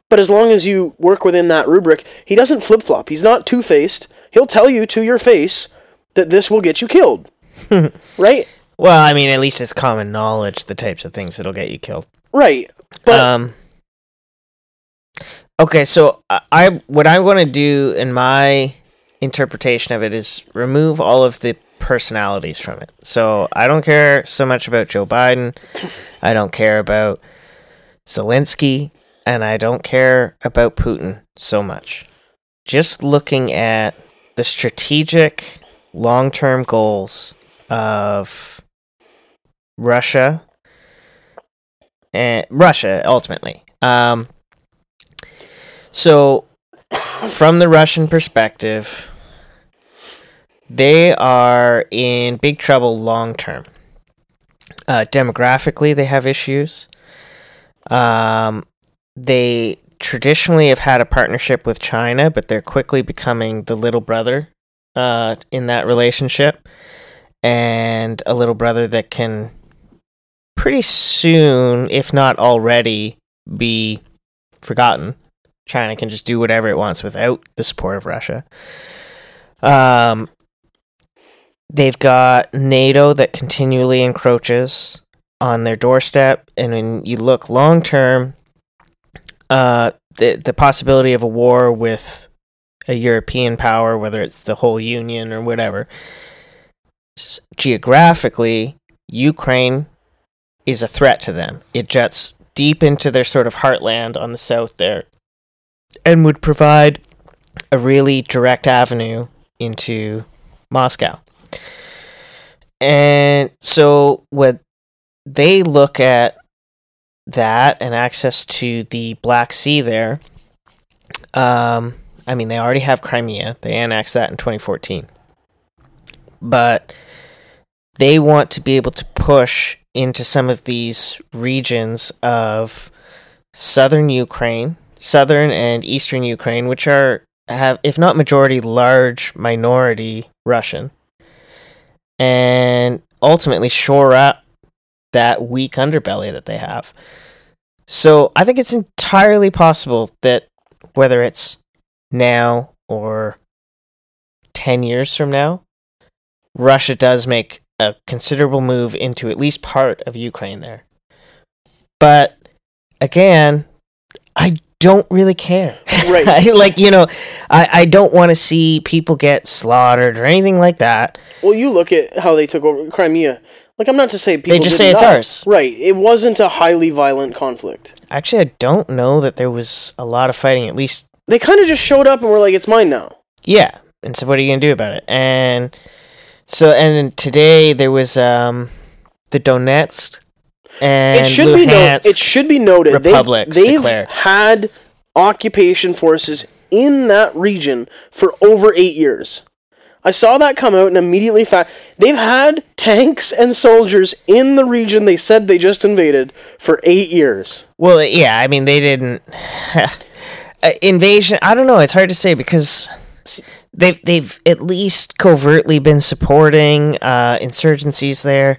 A: but as long as you work within that rubric, he doesn't flip flop. He's not two faced. He'll tell you to your face that this will get you killed. *laughs* right?
B: Well, I mean, at least it's common knowledge the types of things that'll get you killed.
A: Right. But
B: um. Okay, so I, I what I want to do in my interpretation of it is remove all of the personalities from it. So I don't care so much about Joe Biden. I don't care about Zelensky, and I don't care about Putin so much. Just looking at the strategic long-term goals of Russia and Russia ultimately. Um, so, from the Russian perspective, they are in big trouble long term. Uh, demographically, they have issues. Um, they traditionally have had a partnership with China, but they're quickly becoming the little brother uh, in that relationship, and a little brother that can pretty soon, if not already, be forgotten. China can just do whatever it wants without the support of Russia. Um, they've got NATO that continually encroaches on their doorstep, and when you look long term, uh, the the possibility of a war with a European power, whether it's the whole Union or whatever, geographically, Ukraine is a threat to them. It juts deep into their sort of heartland on the south there and would provide a really direct avenue into Moscow. And so what they look at that and access to the Black Sea there. Um, I mean, they already have Crimea. They annexed that in 2014. But they want to be able to push into some of these regions of southern Ukraine, southern and eastern Ukraine, which are have, if not majority, large minority Russian, and ultimately shore up that weak underbelly that they have. So I think it's entirely possible that whether it's now or 10 years from now, Russia does make a considerable move into at least part of Ukraine there. But again, I don't really care.
A: Right. *laughs*
B: Like, you know, I, I don't want to see people get slaughtered or anything like that.
A: well, you look at how they took over Crimea. Like I'm not to say people.
B: They
A: just
B: say it's
A: die.
B: ours.
A: Right. It wasn't a highly violent conflict.
B: Actually, I don't know that there was a lot of fighting, at least
A: They kind of just showed up and were like, "It's mine now."
B: Yeah. And so what are you gonna do about it? And so and today there was um the Donetsk and
A: it should be no- it should be noted they've-
B: republics
A: they've,
B: declared.
A: had occupation forces in that region for over eight years. I saw that come out and immediately fa- they've had tanks and soldiers in the region they said they just invaded for eight years.
B: well, yeah, I mean they didn't *laughs* uh, invasion. I don't know. It's hard to say because they've they've at least covertly been supporting uh, insurgencies there.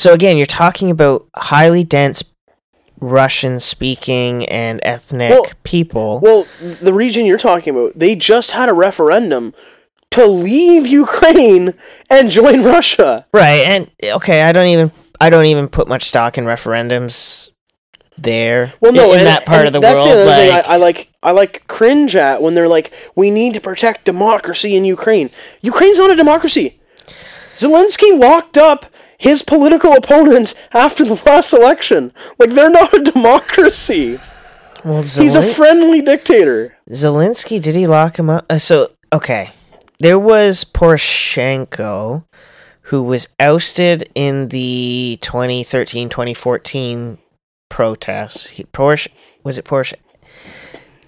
B: So again, you're talking about highly dense Russian speaking and ethnic
A: Well-
B: people.
A: Well, the region you're talking about, they just had a referendum to leave Ukraine and join Russia.
B: Right, and okay, I don't even I don't even put much stock in referendums there.
A: Well, no,
B: in,
A: and,
B: that part of the
A: that's
B: world,
A: the other thing
B: like,
A: I, I like. I like cringe at when they're like, "We need to protect democracy in Ukraine." Ukraine's not a democracy. Zelensky walked up his political opponent after the last election. Like they're not a democracy.
B: well,
A: He's a friendly dictator.
B: Zelensky. Did he lock him up? Uh, so okay, there was Poroshenko, who was ousted in the 2013-2014 protests. He, Porosh, was it Porsche?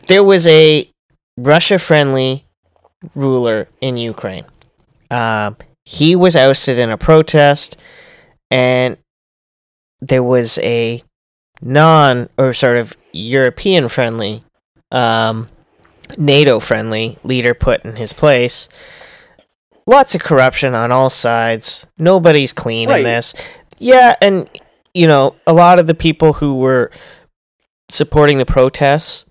B: There was a Russia-friendly ruler in Ukraine. Um, he was ousted in a protest, and there was a non or sort of European friendly, um, NATO friendly leader put in his place. Lots of corruption on all sides. Nobody's clean
A: Right.
B: in this. Yeah, and you know, a lot of the people who were supporting the protests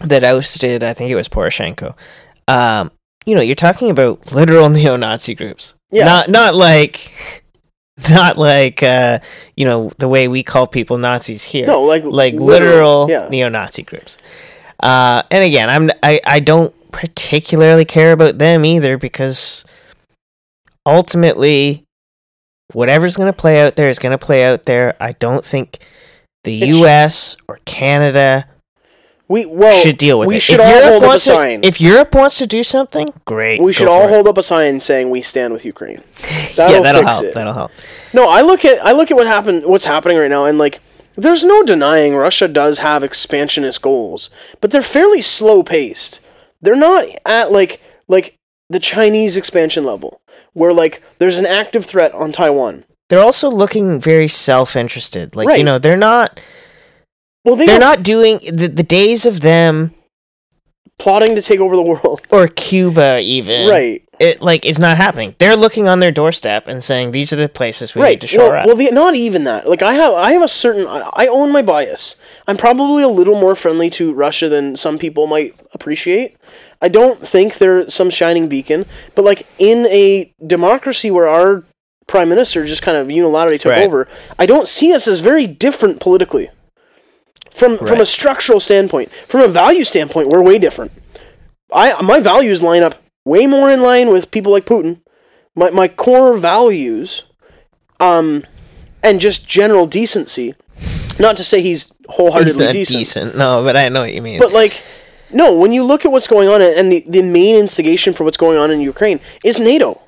B: that ousted, I think it was Poroshenko. Um, you know, you're talking about literal *laughs* neo-Nazi groups.
A: Yeah.
B: Not not like *laughs* not like uh, you know, the way we call people Nazis here.
A: No, like
B: like literal
A: yeah.
B: neo-Nazi groups. Uh, and again, I'm I, I don't particularly care about them either because ultimately whatever's going to play out there is going to play out there. I don't think the
A: It's-
B: US or Canada
A: We well
B: should deal with
A: we
B: it.
A: should
B: if
A: all
B: Europe
A: hold up a
B: wants to, if Europe wants to do something, great.
A: we should all
B: for it.
A: hold up a sign saying we stand with Ukraine. *laughs*
B: yeah,
A: That'll
B: that'll
A: fix
B: help.
A: it.
B: That'll help.
A: No, I look at I look at what happened what's happening right now and like there's no denying Russia does have expansionist goals, but they're fairly slow paced. They're not at like like the Chinese expansion level where like there's an active threat on Taiwan.
B: They're also looking very self-interested. Like you know, they're not
A: Well, they
B: they're not doing the, the days of them
A: plotting to take over the world.
B: or Cuba even.
A: right.
B: It like it's not happening. They're looking on their doorstep and saying these are the places we
A: right.
B: need to shore
A: well,
B: up.
A: well, the, not even that. Like I have, I have a certain. I, I own my bias. I'm probably a little more friendly to Russia than some people might appreciate. I don't think they're some shining beacon, but like in a democracy where our prime minister just kind of unilaterally took
B: Right.
A: over, I don't see us as very different politically. From from a structural standpoint, from a value standpoint, we're way different. I my values line up way more in line with people like Putin. My my core values, um, and just general decency. Not to say he's
B: He's
A: wholeheartedly
B: not
A: decent,
B: decent. No, but I know what you mean.
A: but like, no. When you look at what's going on, and the the main instigation for what's going on in Ukraine is NATO.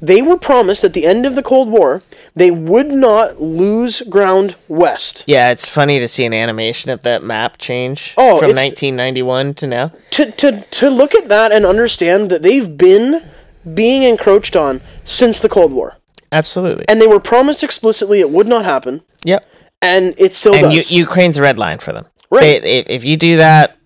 A: They were promised at the end of the Cold War they would not lose ground west.
B: yeah, it's funny to see an animation of that map change
A: Oh,
B: from 1991 to now.
A: to, to, to look at that and understand that they've been being encroached on since the Cold War.
B: Absolutely.
A: And they were promised explicitly it would not happen,
B: yep.
A: and it still
B: And
A: does.
B: U- Ukraine's a red line for them.
A: Right.
B: They- if, if you do that,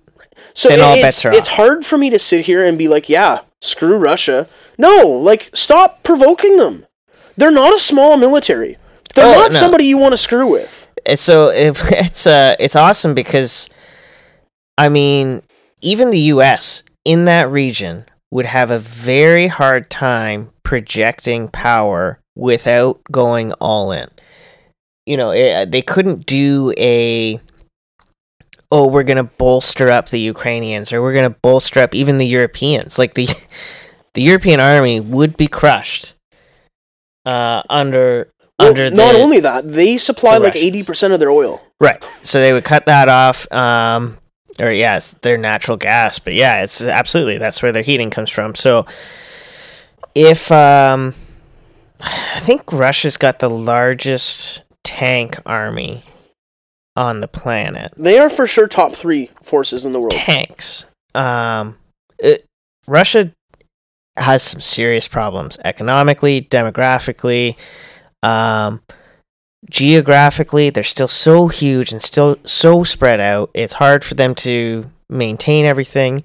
A: so
B: then
A: it-
B: all bets are off.
A: it's hard for me to sit here and be like, yeah, screw Russia. No, like, stop provoking them. They're not a small military. They're
B: Oh,
A: not
B: no.
A: somebody you want to screw with.
B: So *laughs* if it's uh it's awesome because I mean even the US in that region would have a very hard time projecting power without going all in. You know, it, they couldn't do a oh we're going to bolster up the Ukrainians or we're going to bolster up even the Europeans. Like the *laughs* the European army would be crushed uh under
A: Well,
B: under the
A: not only that, they supply
B: the
A: like 80% of their oil.
B: Right. So they would cut that off. Um, or yeah, their natural gas. But yeah, it's absolutely that's where their heating comes from. So if um, I think Russia's got the largest tank army on the planet.
A: They are for sure top three forces in the world.
B: Tanks. Um, it, Russia has some serious problems economically, demographically. Um, geographically they're still so huge and still so spread out it's hard for them to maintain everything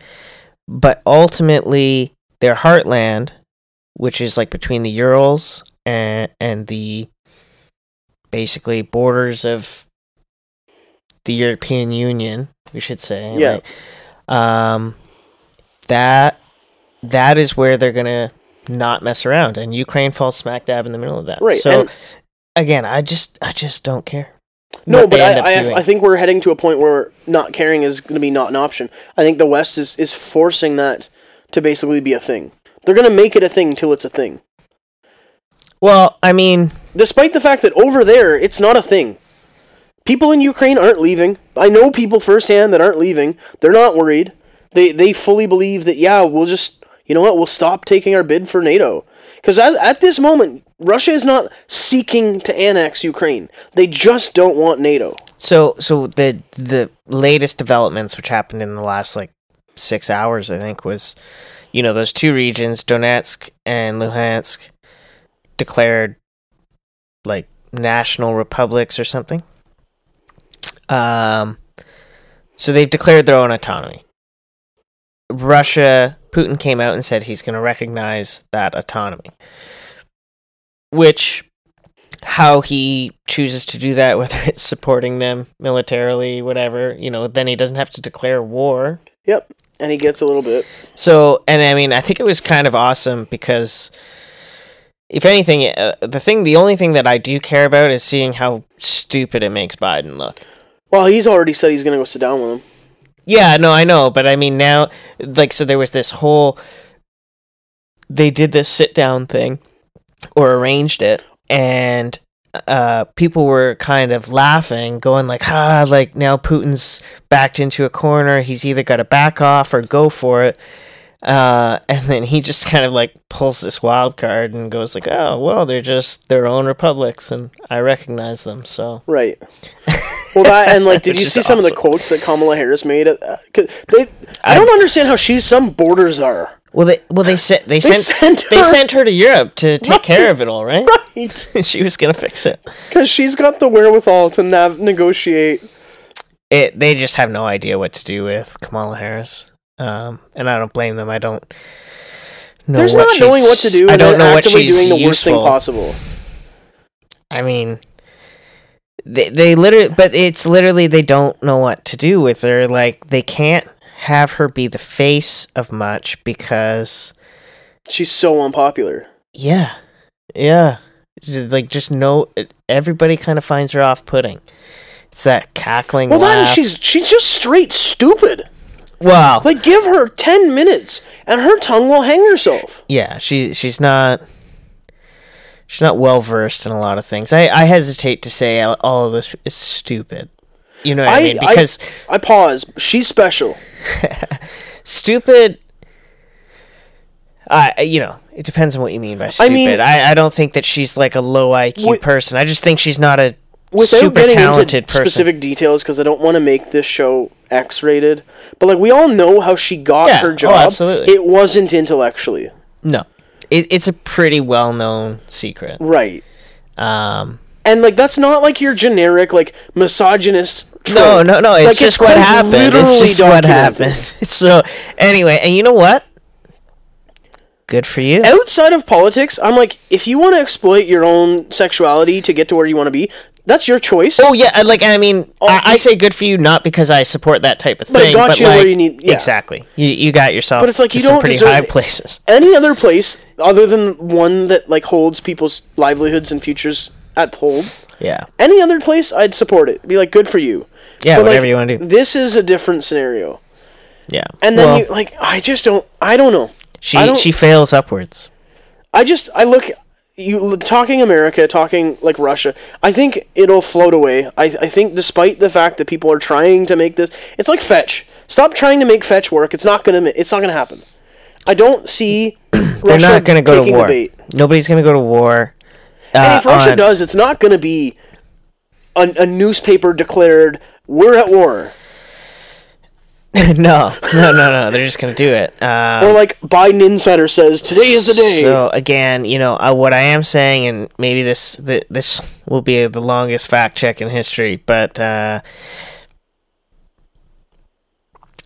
B: but ultimately their heartland which is like between the urals and and the basically borders of the european union we should say
A: Yeah.
B: like, um that that is where they're gonna not mess around and ukraine falls smack dab in the middle of that
A: Right.
B: so
A: and
B: again, I just I just don't care.
A: No, but I, I. I think we're heading to a point where not caring is going to be not an option. I think the West is, is forcing that to basically be a thing. They're going to make it a thing till it's a thing.
B: well, I mean,
A: Despite the fact that over there, it's not a thing. People in Ukraine aren't leaving. I know people firsthand that aren't leaving. They're not worried. They, they fully believe that, yeah, we'll just, you know what, we'll stop taking our bid for NATO. Because at, at this moment, Russia is not seeking to annex Ukraine. They just don't want NATO.
B: so so the the latest developments which happened in the last like 6 hours I think was you know, those two regions, Donetsk and Luhansk, declared like national republics or something. Um, so they've declared their own autonomy. Russia, Putin came out and said he's going to recognize that autonomy. Which, how he chooses to do that, *laughs* whether it's supporting them militarily, whatever, you know, then he doesn't have to declare war.
A: Yep. And he gets a little bit.
B: So, and I mean, I think it was kind of awesome because, if anything, uh, the thing, the only thing that I do care about is seeing how stupid it makes Biden look.
A: Well, he's already said he's going to go sit down with him.
B: Yeah, no, I know, but I mean now, like, so there was this whole. They did this sit down thing, or arranged it, and uh, people were kind of laughing, going like, "Ah, like now Putin's backed into a corner. He's either got to back off or go for it." Uh, and then he just kind of like pulls this wild card and goes like, "Oh, well, they're just their own republics, and I recognize them." So
A: Right. *laughs* Well, that and like, did you see some of the quotes that Kamala Harris made? Uh, 'cause they, I,
B: I-
A: don't understand how she's some borders are.
B: well, they well they sent they, sent,
A: sent
B: they
A: her-
B: sent her to Europe to *laughs* take
A: Right.
B: care of it all, right?
A: Right. *laughs*
B: she was gonna fix it.
A: Because she's got the wherewithal to nav- negotiate.
B: It they just have no idea what to do with Kamala Harris, um, and I don't blame them. I don't know
A: There's
B: what
A: not
B: she's,
A: knowing what to do
B: I don't know what she's
A: doing the worst thing possible.
B: I mean, they they literally, but it's literally they don't know what to do with her. Like they can't have her be the face of much because
A: She's so unpopular.
B: yeah, yeah, like just no. Everybody kind of finds her off-putting. It's that cackling
A: Well, that and she's she's just straight stupid.
B: well,
A: Like, give her ten minutes, and her tongue will hang herself.
B: yeah, she she's not she's not well versed in a lot of things. I I hesitate to say all of this is stupid. You know what I,
A: I-
B: mean? Because
A: I pause. She's special. *laughs*
B: stupid. I you know it depends on what you mean by stupid. I
A: mean-
B: I, don't think that she's like a low IQ person. I just think she's not a super talented person.
A: specific details, because I don't want to make this show X-rated. But like, we all know how she got
B: Yeah,
A: her
B: oh,
A: job.
B: absolutely.
A: It wasn't intellectually.
B: no, it, it's a pretty well known secret.
A: Right.
B: Um,
A: And like that's not like your generic like misogynist.
B: No,
A: trope.
B: no, no. It's
A: Like,
B: just
A: quite
B: what happened. It's just what happened. *laughs* So anyway, and you know what? Good for you.
A: Outside of politics, I'm like, if you want to exploit your own sexuality to get to where you want to be, that's your choice.
B: Oh yeah, like I mean, oh. I, I say good for you not because I support that type of
A: But it
B: thing,
A: got
B: but
A: you where
B: like
A: you need- yeah.
B: exactly, you you got yourself.
A: But it's like you
B: some
A: don't
B: pretty
A: deserve
B: high
A: it.
B: places.
A: Any other place other than one that like holds people's livelihoods and futures at hold,
B: Yeah,
A: any other place, I'd support it. Be like, good for you.
B: yeah,
A: But,
B: whatever
A: like,
B: you want to do.
A: This is a different scenario.
B: Yeah,
A: And then
B: Well,
A: you like, I just don't. I don't know. I
B: she
A: don't-
B: she fails upwards.
A: I just I look you talking America, talking like Russia. I think it'll float away. I I think despite the fact that people are trying to make this, it's like fetch. Stop trying to make fetch work. It's not gonna. It's not gonna happen. I don't see. *clears throat*
B: They're not going to go to war. Nobody's going to go to war.
A: And
B: uh,
A: if Russia
B: on-
A: does, it's not gonna be a, a newspaper declared we're at war, *laughs*
B: no, no, no, no. They're just going to do it. Um,
A: or like Biden insider says today is the day.
B: So again, you know uh, what I am saying, and maybe this th- this will be the longest fact check in history, but uh,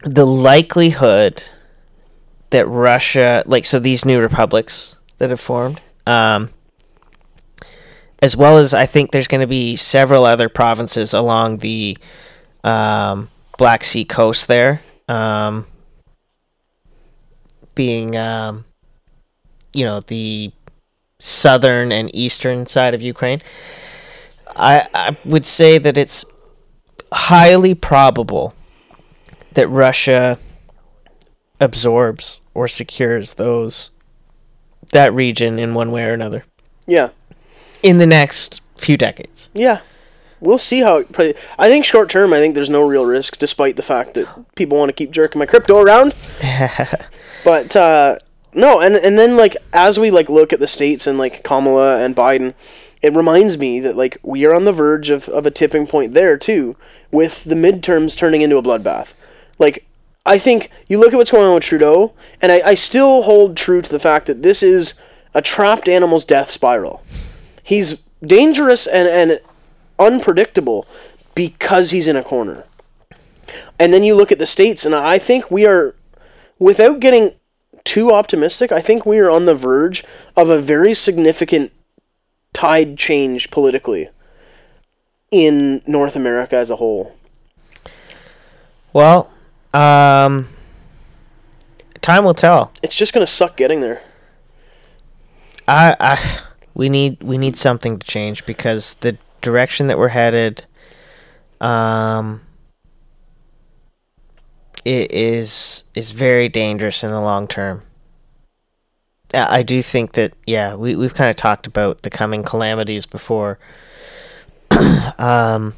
B: the likelihood that Russia, like, so these new republics that have formed, um, as well as I think there's going to be several other provinces along the um, Black Sea coast there, um, being um, you know the southern and eastern side of Ukraine. I I would say that it's highly probable that Russia absorbs or secures those that region in one way or another
A: yeah,
B: in the next few decades.
A: yeah. We'll see how. It play. I think short term, I think there's no real risk, despite the fact that people want to keep jerking my crypto around. *laughs* But uh, no, and and then like as we like look at the states and like Kamala and Biden, it reminds me that like we are on the verge of, of a tipping point there too, with the midterms turning into a bloodbath. Like I think you look at what's going on with Trudeau, and I, I still hold true to the fact that this is a trapped animal's death spiral. He's dangerous and, and unpredictable because he's in a corner. And then you look at the states, and I think we are, without getting too optimistic, I think we are on the verge of a very significant tide change politically in North America as a whole.
B: Well, um, time will tell.
A: It's just going to suck getting there.
B: I, I, we need we need something to change because the direction that we're headed, um, it is is very dangerous in the long term. I do think that yeah, we we've kind of talked about the coming calamities before. *coughs* um,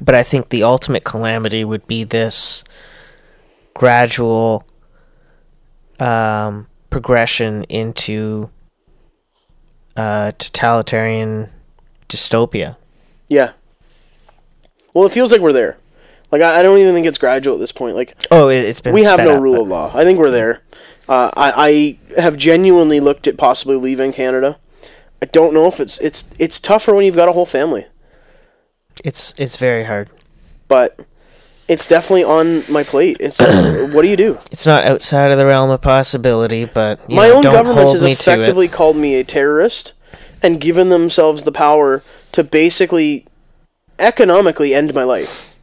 B: but I think the ultimate calamity would be this gradual um, progression into uh, totalitarian dystopia.
A: Yeah. Well, it feels like we're there. Like I, I don't even think it's gradual at this point. Like
B: Oh, it, it's been.
A: we have no
B: up,
A: rule of law. I think we're there. Uh, I, I have genuinely looked at possibly leaving Canada. I don't know if it's it's it's tougher when you've got a whole family,
B: It's it's very hard.
A: but it's definitely on my plate. It's *coughs* what do you do?
B: It's not outside of the realm of possibility, but you
A: my
B: know,
A: own government has effectively called me a terrorist and given themselves the power to basically economically end my life.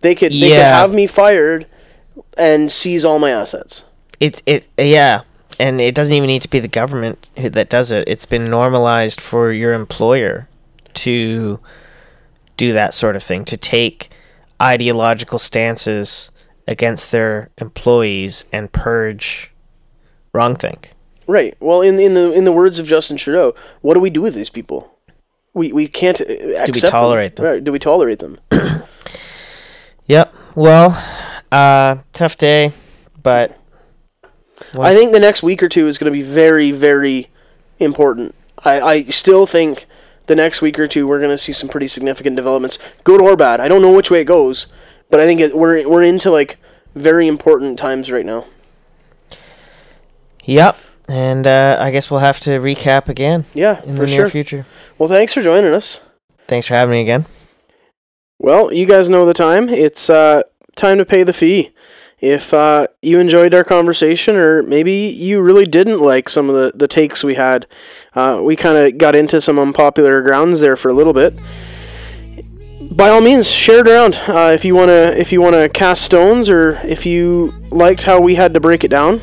A: They could they could have me fired and seize all my assets.
B: It's it yeah, and it doesn't even need to be the government that does it. It's been normalized for your employer to do that sort of thing, to take ideological stances against their employees and purge wrongthink.
A: Right. Well, in in the in the words of Justin Trudeau, what do we do with these people? We we can't. uh, accept them.
B: tolerate them?
A: Right. Do we tolerate them? *clears throat*
B: Yep. Well, uh, tough day, but
A: I think the next week or two is going to be very very important. I I still think the next week or two we're going to see some pretty significant developments, good or bad. I don't know which way it goes, but I think it, we're we're into like very important times right now.
B: Yep. And uh, I guess we'll have to recap again
A: Yeah,
B: in the
A: sure.
B: near future.
A: Well, thanks for joining us.
B: Thanks for having me again.
A: Well, you guys know the time. It's uh, time to pay the fee. If uh, you enjoyed our conversation, or maybe you really didn't like some of the, the takes we had, uh, we kind of got into some unpopular grounds there for a little bit. By all means, share it around. Uh, if you wanna, if you wanna cast stones, or if you liked how we had to break it down,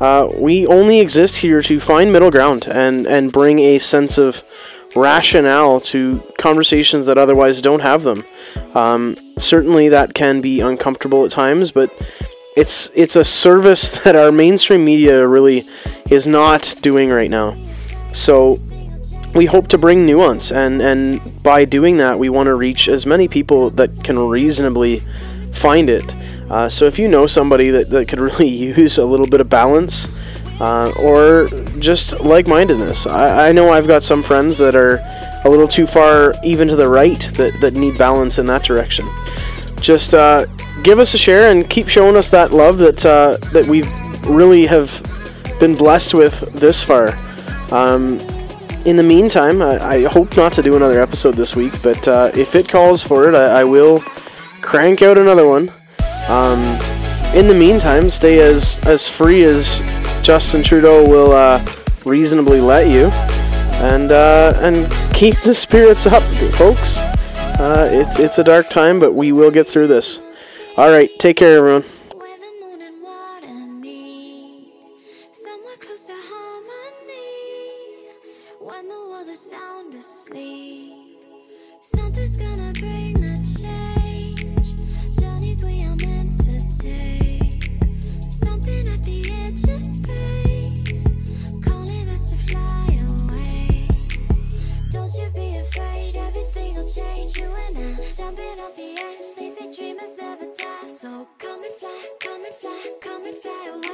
A: uh, we only exist here to find middle ground and and bring a sense of rationale to conversations that otherwise don't have them. Um, certainly, that can be uncomfortable at times, but it's it's a service *laughs* that our mainstream media really is not doing right now. So we hope to bring nuance, and and by doing that, we want to reach as many people that can reasonably find it. Uh, so if you know somebody that, that could *laughs* really use a little bit of balance, uh, or just like-mindedness. I, I know I've got some friends that are a little too far even to the right that, that need balance in that direction. Just uh, give us a share and keep showing us that love that uh, that we really have been blessed with this far. Um, in the meantime, I, I hope not to do another episode this week, but uh, if it calls for it, I, I will crank out another one. Um, in the meantime, stay as as free as Justin Trudeau will uh, reasonably let you, and uh, and keep the spirits up, folks. Uh, it's it's a dark time, but we will get through this. All right, take care, everyone.
C: Come and fly away.